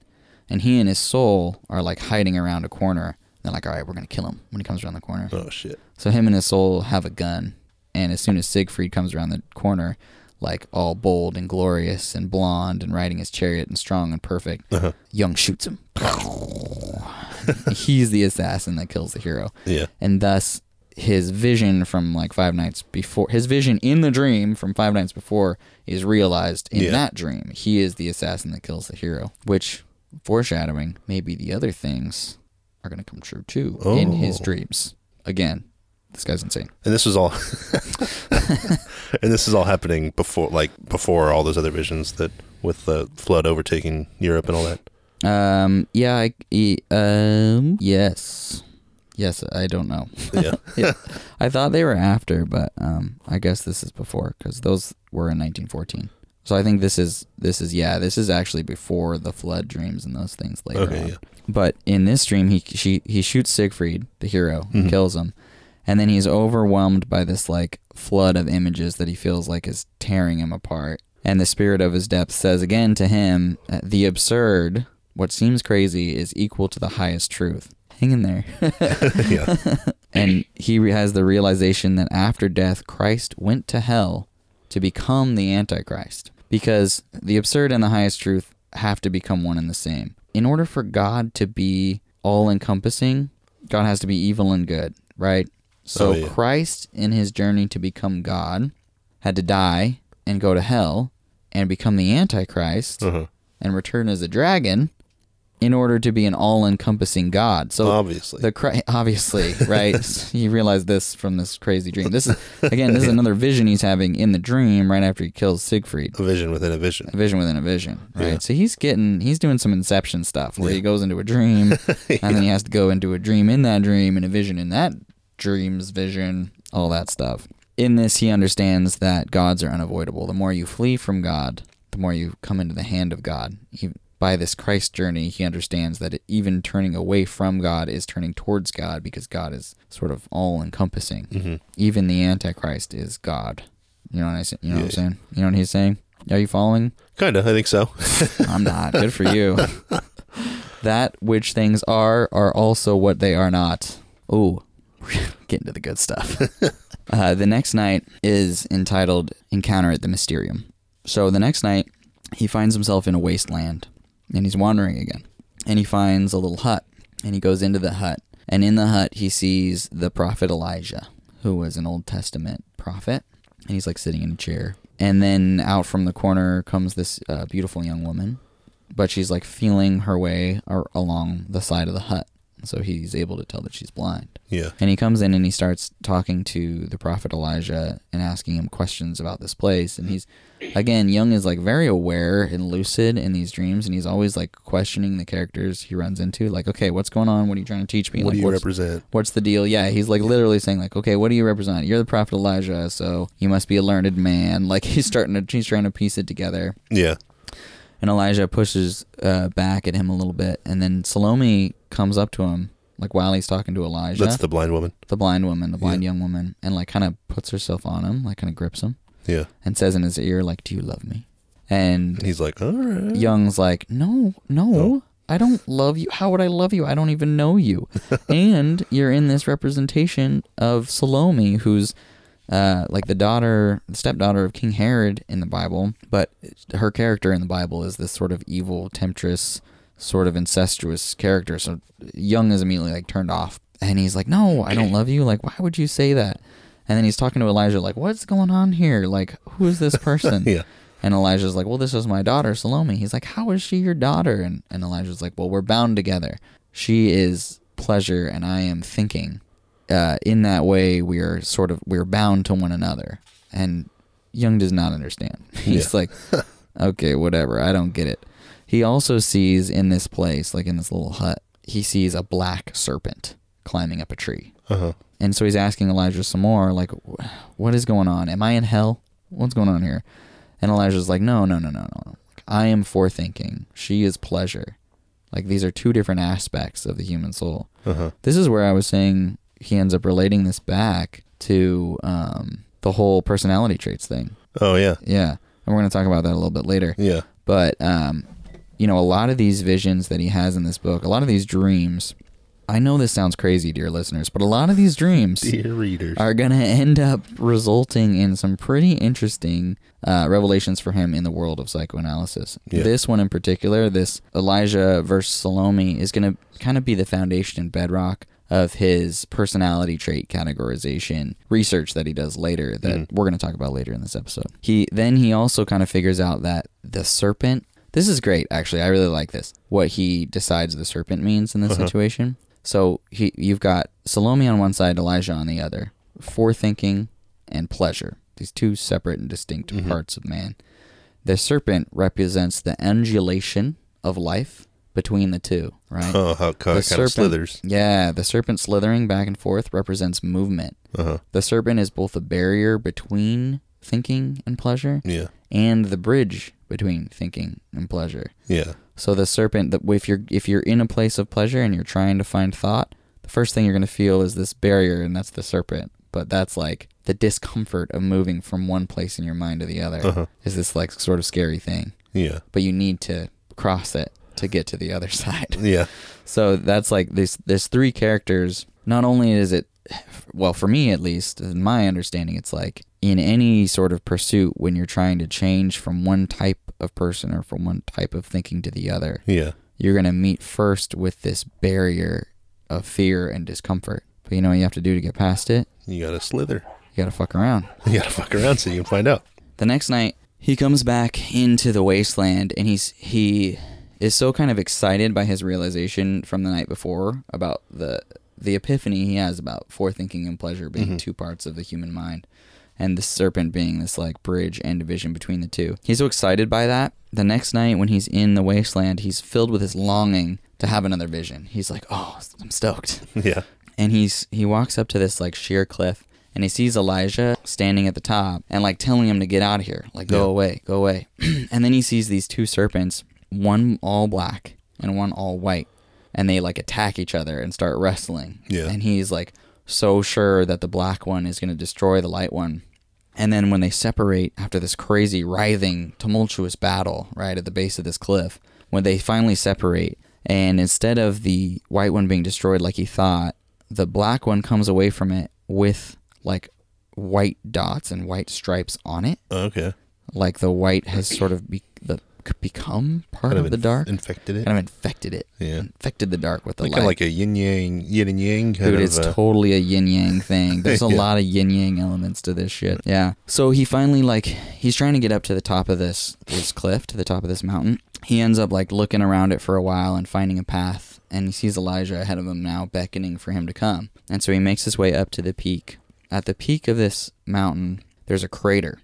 And he and his soul are like hiding around a corner. They're like, all right, we're going to kill him when he comes around the corner. Oh shit. So him and his soul have a gun, and as soon as Siegfried comes around the corner, like all bold and glorious and blonde and riding his chariot and strong and perfect. Uh-huh. Jung shoots him. He's the assassin that kills the hero. Yeah. And thus his vision from like five nights before his vision in the dream from five nights before is realized in Yeah. that dream. He is the assassin that kills the hero, which foreshadowing maybe the other things are going to come true too in his Oh. dreams. Again, this guy's insane. And this was all, <laughs> and this is all happening before, like before all those other visions that with the flood overtaking Europe and all that. Um, yeah, I, e- um, yes, yes, I don't know. Yeah, <laughs> Yeah. I thought they were after, but um, I guess this is before because those were in 1914. So I think this is this is yeah, this is actually before the flood dreams and those things later Okay, on. yeah. But in this dream, he she he shoots Siegfried, the hero, Mm-hmm. and kills him, and then he's overwhelmed by this like flood of images that he feels like is tearing him apart. And the spirit of his depth says again to him, uh, "The absurd, what seems crazy, is equal to the highest truth." Hang in there. <laughs> yeah, <laughs> and he has the realization that after death christ went to hell to become the antichrist because the absurd and the highest truth have to become one and the same in order for god to be all encompassing god has to be evil and good right so Oh, yeah. christ in his journey to become god had to die and go to hell and become the antichrist uh-huh. and return as a dragon in order to be an all-encompassing god so obviously. the <laughs> obviously right <laughs> you realize this from this crazy dream this is again this is <laughs> another vision he's having in the dream right after he kills siegfried a vision within a vision. a vision within a vision right Yeah. so he's getting he's doing some inception stuff where he goes into a dream and then he has to go into a dream in that dream and a vision in that dream's vision all that stuff. In this he understands that gods are unavoidable. The more you flee from god the more you come into the hand of god. He- by this christ journey he understands that even turning away from god is turning towards god because god is sort of all encompassing mm-hmm. even the antichrist is god. You know what i say you know what i'm saying? You know what he's saying? Are you following? Kinda, I think so. <laughs> I'm not. Good for you. <laughs> that which things are are also what they are not. Ooh, <laughs> getting to the good stuff. <laughs> uh, the next night is entitled Encounter at the Mysterium. So the next night, he finds himself in a wasteland and he's wandering again. And he finds a little hut and he goes into the hut. And in the hut, he sees the prophet Elijah, who was an Old Testament prophet. And he's like sitting in a chair. And then out from the corner comes this uh, beautiful young woman, but she's like feeling her way along the side of the hut. So he's able to tell that she's blind. yeah, And he comes in and he starts talking to the prophet Elijah and asking him questions about this place. And he's, again, Jung is like very aware and lucid in these dreams. And he's always like questioning the characters he runs into. Like, okay, what's going on? What are you trying to teach me? what like, do you what's, represent? what's the deal? Yeah, he's like literally saying like, okay, what do you represent? You're the prophet Elijah, so you must be a learned man. Like he's starting to, he's trying to piece it together. Yeah, And Elijah pushes uh, back at him a little bit, and then Salome comes up to him, like while he's talking to Elijah, that's the blind woman. the blind woman, the blind young woman, and like kind of puts herself on him, like kind of grips him, Yeah, and says in his ear, like, "Do you love me?" And and he's like, all right. Jung's like, "No, no." Oh. I don't love you. How would I love you? I don't even know you. <laughs> and you're in this representation of Salome, who's uh, like the daughter, the stepdaughter of King Herod in the Bible, but her character in the Bible is this sort of evil, temptress, sort of incestuous character. So Jung is immediately like turned off, and he's like, "No, I don't love you. Like, why would you say that?" And then he's talking to Elijah, like, "What's going on here? Like, who is this <laughs> person?" Yeah. And Elijah's like, "Well, this is my daughter, Salome." He's like, "How is she your daughter?" And and Elijah's like, "Well, we're bound together. She is pleasure, and I am thinking. Uh, in that way, we are sort of we're bound to one another." And Jung does not understand. <laughs> He's like, <laughs> "Okay, whatever. I don't get it." He also sees in this place, like in this little hut, he sees a black serpent climbing up a tree. Uh-huh. And so he's asking Elijah some more, like, what is going on? Am I in hell? What's going on here? And Elijah's like, no, no, no, no, no. I am forethinking. She is pleasure. Like, these are two different aspects of the human soul. Uh-huh. This is where I was saying he ends up relating this back to um, the whole personality traits thing. Oh yeah, Yeah. And we're going to talk about that a little bit later. yeah, But um, you know, a lot of these visions that he has in this book, a lot of these dreams I know this sounds crazy, dear listeners, but a lot of these dreams Dear readers. are going to end up resulting in some pretty interesting uh, revelations for him in the world of psychoanalysis. Yeah. This one in particular, this Elijah versus Salome, is going to kind of be the foundation and bedrock of his personality trait categorization research that he does later that we're going to talk about later in this episode. He then he also kind of figures out that the serpent this is great actually. I really like this. What he decides the serpent means in this situation. So he you've got Salome on one side, Elijah on the other. Forethinking and pleasure. These two separate and distinct parts of man. The serpent represents the undulation of life between the two, right? Oh, how the serpent, slithers. Yeah, the serpent slithering back and forth represents movement. Uh-huh. The serpent is both a barrier between thinking and pleasure Yeah. And the bridge between thinking and pleasure. Yeah. So the serpent that if you're if you're in a place of pleasure and you're trying to find thought, the first thing you're going to feel is this barrier and that's the serpent. But that's like the discomfort of moving from one place in your mind to the other Uh-huh. is this like sort of scary thing. Yeah. But you need to cross it to get to the other <laughs> side. Yeah. So that's like this. There's three characters. Not only is it, well, for me at least, in my understanding, it's like in any sort of pursuit when you're trying to change from one type of person or from one type of thinking to the other, Yeah. you're gonna meet first with this barrier of fear and discomfort. But you know what you have to do to get past it? You gotta slither. You gotta fuck around. <laughs> You gotta fuck around so you can find out. The next night, he comes back into the wasteland, and he's he is so kind of excited by his realization from the night before about the the epiphany he has about forethinking and pleasure being mm-hmm. two parts of the human mind, and the serpent being this like bridge and division between the two. He's so excited by that. The next night, when he's in the wasteland, he's filled with this longing to have another vision. He's like, "Oh, I'm stoked." <laughs> Yeah. and he's he walks up to this like sheer cliff and he sees Elijah standing at the top and like telling him to get out of here, like go Yeah. away, go away. <clears throat> and then he sees these two serpents, one all black and one all white, and they like attack each other and start wrestling. Yeah. And he's like so sure that the black one is going to destroy the light one. And then when they separate after this crazy, writhing, tumultuous battle, right at the base of this cliff, when they finally separate, and instead of the white one being destroyed like he thought, the black one comes away from it with like white dots and white stripes on it. Okay. Like the white has sort of be- become part Kind of, of the inf- dark. infected it. Kind of infected it. Yeah. Infected the dark with the Like light. kind of like a yin yang, yin and yang kind Dude, of. it's uh, totally a yin yang <laughs> thing. There's a Yeah. lot of yin yang elements to this shit. Yeah. So he finally like he's trying to get up to the top of this this cliff, to the top of this mountain. He ends up like looking around it for a while and finding a path, and he sees Elijah ahead of him now, beckoning for him to come. And so he makes his way up to the peak. At the peak of this mountain, there's a crater,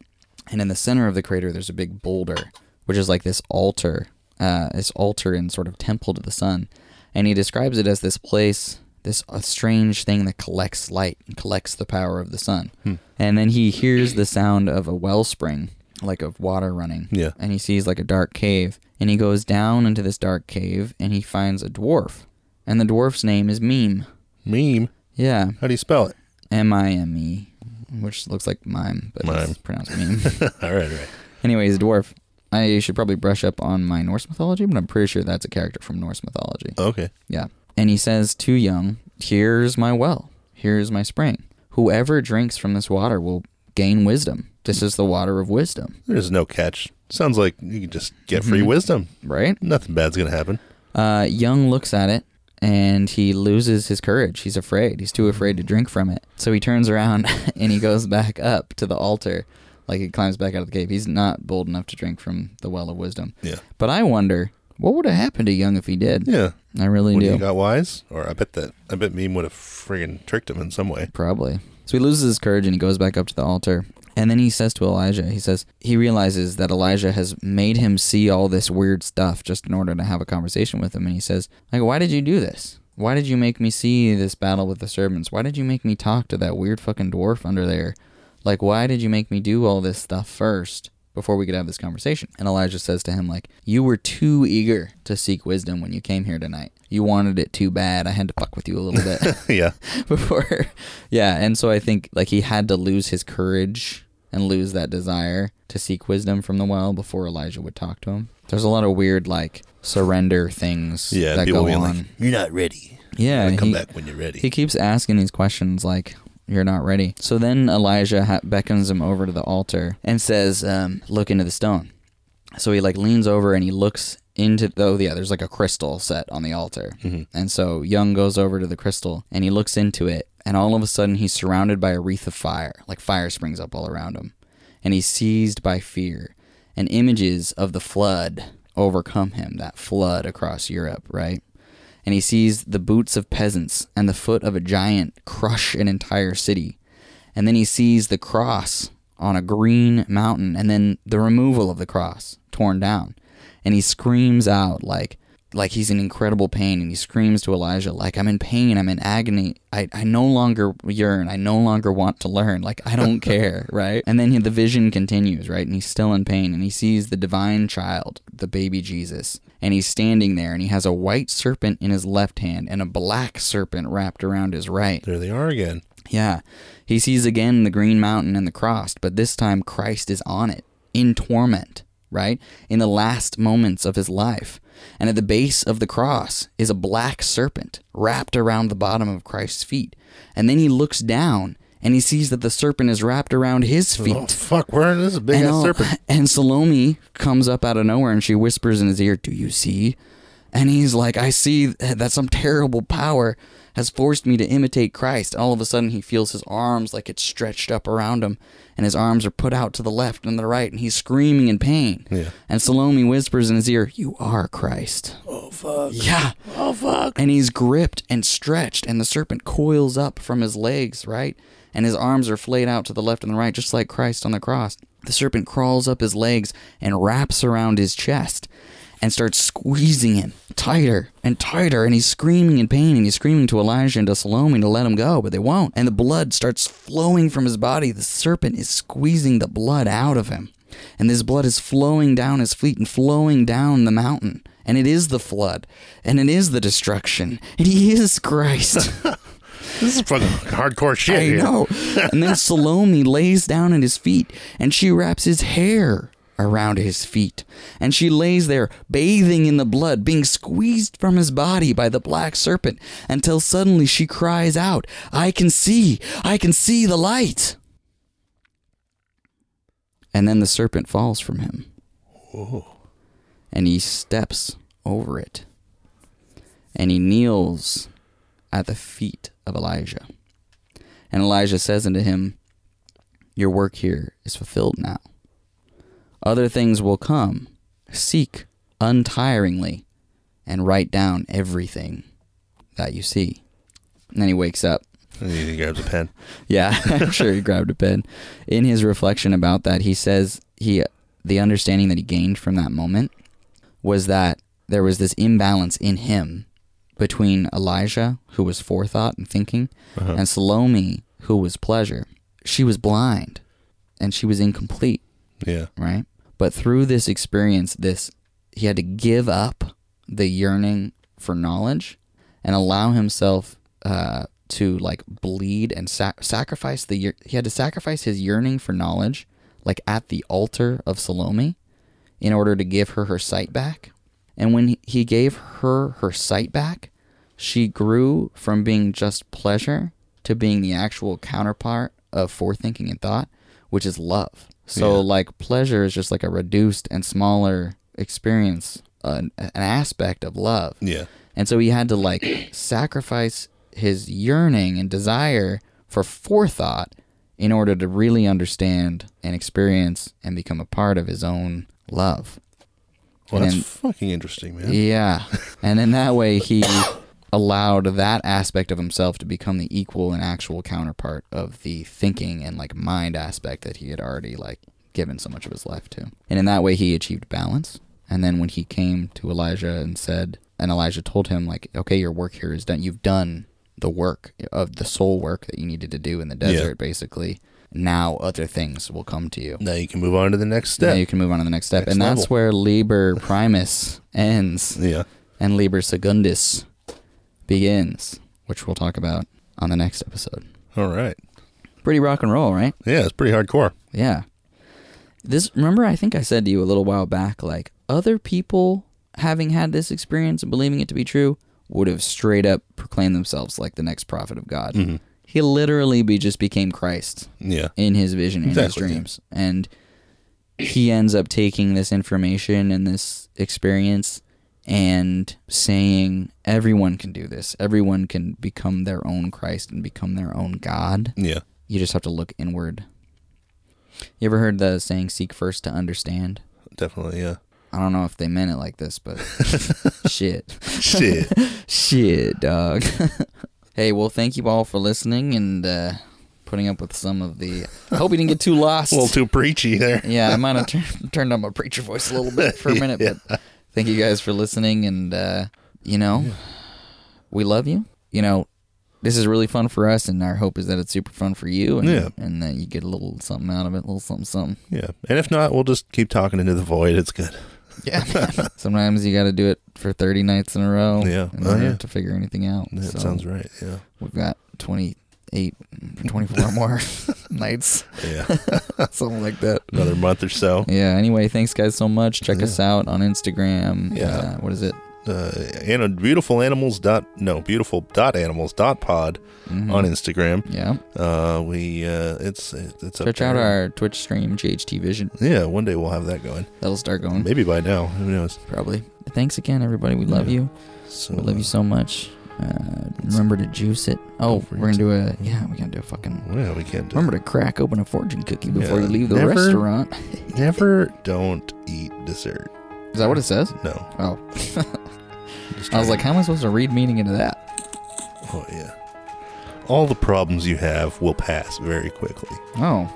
and in the center of the crater, there's a big boulder, which is like this altar, uh, this altar and sort of temple to the sun. And he describes it as this place, this a strange thing that collects light and collects the power of the sun. And then he hears the sound of a wellspring, like of water running. Yeah. And he sees like a dark cave, and he goes down into this dark cave, and he finds a dwarf, and the dwarf's name is Meme. meme. Yeah, How do you spell it? M I M E, which looks like mime, but Mime. it's pronounced meme. <laughs> all right, all right. anyway, he's a dwarf. I should probably brush up on my Norse mythology, but I'm pretty sure that's a character from Norse mythology. Okay. Yeah. And he says to Jung, Here's my well. Here's my spring. Whoever drinks from this water will gain wisdom. This is the water of wisdom, There's no catch. Sounds like you can just get free Mm-hmm. wisdom. right? Nothing bad's gonna happen. Uh, Jung looks at it and he loses his courage. He's afraid. He's too afraid to drink from it. So he turns around <laughs> and he goes back up to the altar. Like he climbs back out of the cave. He's not bold enough to drink from the well of wisdom. Yeah. But I wonder what would have happened to Jung if he did. Yeah. I really When do. he got wise, or I bet that I bet meme would have friggin' tricked him in some way. Probably. So he loses his courage and he goes back up to the altar. And then he says to Elijah, he says, he realizes that Elijah has made him see all this weird stuff just in order to have a conversation with him. And he says, like, why did you do this? Why did you make me see this battle with the servants? Why did you make me talk to that weird fucking dwarf under there? Like, why did you make me do all this stuff first before we could have this conversation? And Elijah says to him, like, you were too eager to seek wisdom when you came here tonight. You wanted it too bad. I had to fuck with you a little bit. <laughs> yeah. <laughs> before yeah and so i think like he had to lose his courage and lose that desire to seek wisdom from the well before elijah would talk to him there's a lot of weird like surrender things Yeah. that go on like, "You're not ready." Yeah, come he- back when you're ready. He keeps asking these questions like, "You're not ready." So then Elijah ha- beckons him over to the altar and says, um, "Look into the stone." So he like leans over and he looks into though yeah there's like a crystal set on the altar and so Jung goes over to the crystal and he looks into it and all of a sudden he's surrounded by a wreath of fire like fire springs up all around him and he's seized by fear and images of the flood overcome him that flood across europe right and he sees the boots of peasants and the foot of a giant crush an entire city. And then he sees the cross on a green mountain and then the removal of the cross torn down. And he screams out like like he's in incredible pain and he screams to Elijah like I'm in pain, I'm in agony. I, I no longer yearn, I no longer want to learn. Like I don't <laughs> care, right? And then he, the vision continues, right? And he's still in pain and he sees the divine child, the baby Jesus, and he's standing there and he has a white serpent in his left hand and a black serpent wrapped around his right. there they are again. Yeah. He sees again the green mountain and the cross, but this time Christ is on it in torment, right? In the last moments of his life. And at the base of the cross is a black serpent wrapped around the bottom of Christ's feet. And then he looks down and he sees that the serpent is wrapped around his oh, feet. Oh fuck, where is this big And, ass all- serpent? <laughs> and Salome comes up out of nowhere and she whispers in his ear, Do you see? And he's like, I see that some terrible power has forced me to imitate Christ. And All of a sudden, he feels his arms like it's stretched up around him, and his arms are put out to the left and the right, and he's screaming in pain. Yeah. And Salome whispers in his ear, You are Christ. Oh, fuck. Yeah. Oh fuck. And he's gripped and stretched, and the serpent coils up from his legs, right? And his arms are flayed out to the left and the right, just like Christ on the cross. The serpent crawls up his legs and wraps around his chest and starts squeezing him tighter and tighter. And he's screaming in pain, and he's screaming to Elijah and to Salome to let him go, but they won't. And the blood starts flowing from his body. The serpent is squeezing the blood out of him. And this blood is flowing down his feet and flowing down the mountain. And it is the flood. And it is the destruction. And he is Christ. <laughs> This is fucking hardcore shit. I here. know. <laughs> and then Salome lays down at his feet and she wraps his hair around his feet. And she lays there, bathing in the blood, being squeezed from his body by the black serpent, until suddenly she cries out, I can see, I can see the light. And then the serpent falls from him. And he steps over it. And he kneels at the feet of Elijah. And Elijah says unto him, Your work here is fulfilled now. Other things will come. Seek untiringly and write down everything that you see. And then he wakes up. He grabs a pen. <laughs> Yeah, I'm sure he grabbed a pen. In his reflection about that, he says he the understanding that he gained from that moment was that there was this imbalance in him between Elijah, who was forethought and thinking, and Salome, who was pleasure. She was blind and she was incomplete, Yeah. right? But through this experience, this he had to give up the yearning for knowledge and allow himself uh, to like bleed and sac- sacrifice the year- he had to sacrifice his yearning for knowledge like at the altar of Salome in order to give her her sight back. And when he- gave her her sight back, she grew from being just pleasure to being the actual counterpart of forethinking and thought, which is love. So Yeah. like pleasure is just like a reduced and smaller experience, an, an aspect of love. Yeah. And so he had to like sacrifice his yearning and desire for forethought in order to really understand and experience and become a part of his own love. Well, that's And- fucking interesting, man. Yeah. <laughs> and in that way, he allowed that aspect of himself to become the equal and actual counterpart of the thinking and like mind aspect that he had already like given so much of his life to. And in that way, he achieved balance. And then when he came to Elijah and said, and Elijah told him, like, okay, your work here is done. You've done the work of the soul work that you needed to do in the desert, basically. Now other things will come to you. Now you can move on to the next step. Now you can move on to the next step. Next and that's level. where Liber <laughs> Primus ends yeah. and Liber Secundus begins, which we'll talk about on the next episode. All right. Pretty rock and roll, right? Yeah, it's pretty hardcore. Yeah. This remember I think I said to you a little while back like other people having had this experience and believing it to be true would have straight up proclaimed themselves like the next prophet of God. Mm-hmm. He literally be just became Christ Yeah. in his vision in Exactly, his yeah. dreams and he ends up taking this information and this experience and saying everyone can do this everyone can become their own christ and become their own god Yeah. you just have to look inward you ever heard the saying seek first to understand Definitely. Yeah. i don't know if they meant it like this but <laughs> shit Shit. <laughs> shit dog <laughs> hey well thank you all for listening and uh putting up with some of the i hope you didn't get too lost <laughs> a little too preachy there. <laughs> yeah, I might have tur- turned on my preacher voice a little bit for a <laughs> minute, but thank you guys for listening. And, uh, you know, we love you. You know, this is really fun for us, and our hope is that it's super fun for you and, Yeah. and that you get a little something out of it, a little something, something. Yeah. And if not, we'll just keep talking into the void. It's good. Yeah. Sometimes you got to do it for 30 nights in a row Yeah. in Oh, yeah. to figure anything out. That So sounds right. Yeah. We've got 28, 24 <laughs> more <laughs> nights, Yeah. <laughs> something like that. Another month or so. Yeah. Anyway, thanks guys so much. Check us out on Instagram. Yeah. Uh, what is it? Uh, and beautiful animals dot no beautiful dot animals dot pod Mm-hmm. on Instagram. Yeah. Uh, we uh, it's it's Check out our Twitch stream, GHT Vision. yeah. One day we'll have that going. That'll start going Maybe by now. Who knows? probably. Thanks again, everybody. We love you. So We love you so much. Uh, remember to juice it. Oh, we're gonna do a yeah. We're gonna do a fucking. Yeah, we can't. Do Remember to crack open a fortune cookie before Yeah. you leave the Never- restaurant. <laughs> Never don't eat dessert. Is that what it says? No. Oh, <laughs> Just I was like, how am I supposed to read meaning into that? oh yeah. All the problems you have will pass very quickly. Oh,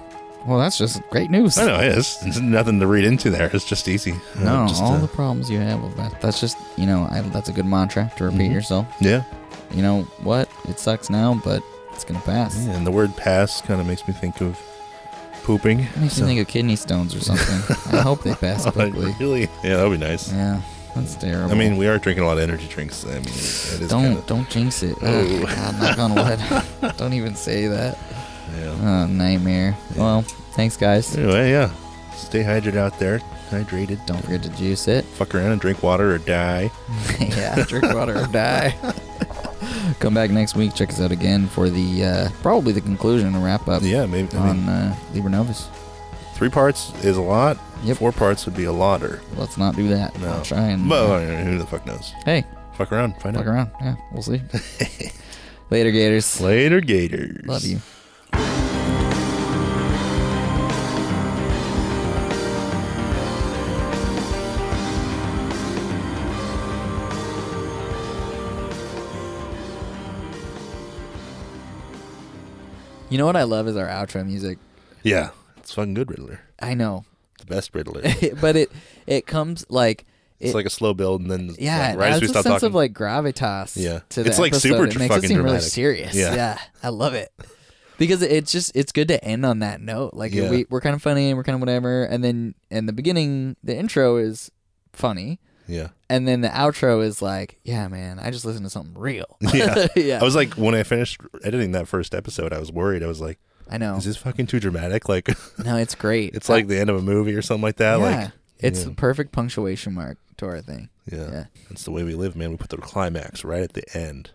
well, that's just great news. I know it is. There's nothing to read into there. It's just easy. Uh, No, just, all uh, the problems you have that. That's just you know, I, that's a good mantra to repeat Mhm. yourself. yeah. You know what? It sucks now, but it's gonna pass. Yeah, And the word pass kind of makes me think of pooping. It makes So- me think of kidney stones or something. I hope they <laughs> pass Oh, quickly. really? Yeah, that would be nice. Yeah, that's terrible. I mean, we are drinking a lot of energy drinks. I mean, it is don't kinda, don't jinx it. Oh. God, knock on wood. <laughs> don't even say that. yeah. Oh, nightmare. Well, thanks guys. Anyway, yeah. Stay hydrated out there. Hydrated. Don't forget to juice it. Fuck around and drink water or die. <laughs> yeah, drink water or die. <laughs> Come back next week. Check us out again for the uh, probably the conclusion and wrap up Yeah, maybe. I mean, on uh, Liber Novus. Three parts is a lot. Yep. Four parts would be a lotter. Let's not do that. No. I'll try and But uh, who the fuck knows? hey, Fuck around. Find fuck out. Fuck around. Yeah, we'll see. <laughs> Later, Gators. Later, Gators. Love you. You know what I love is our outro music. Yeah, it's fucking good, Riddler. I know, The best Riddler. <laughs> but it it comes like It's it, like a slow build, and then yeah, like, it right as adds we a stop sense talking, of like gravitas. Yeah. to the It's, like, episode. super It makes it fucking seem really dramatic. serious. Yeah. yeah, I love it because it's just it's good to end on that note. Like Yeah. we we're kind of funny and we're kind of whatever, and then in the beginning the intro is funny. yeah, And then the outro is like, yeah, man, I just listened to something real. <laughs> yeah. <laughs> yeah. I was like, when I finished editing that first episode, I was worried. I was like, I know. is this fucking too dramatic? Like, <laughs> No, it's great. it's like the end of a movie or something like that. yeah, Like, it's yeah. the perfect punctuation mark to our thing. yeah, Yeah. that's the way we live, man. We put the climax right at the end.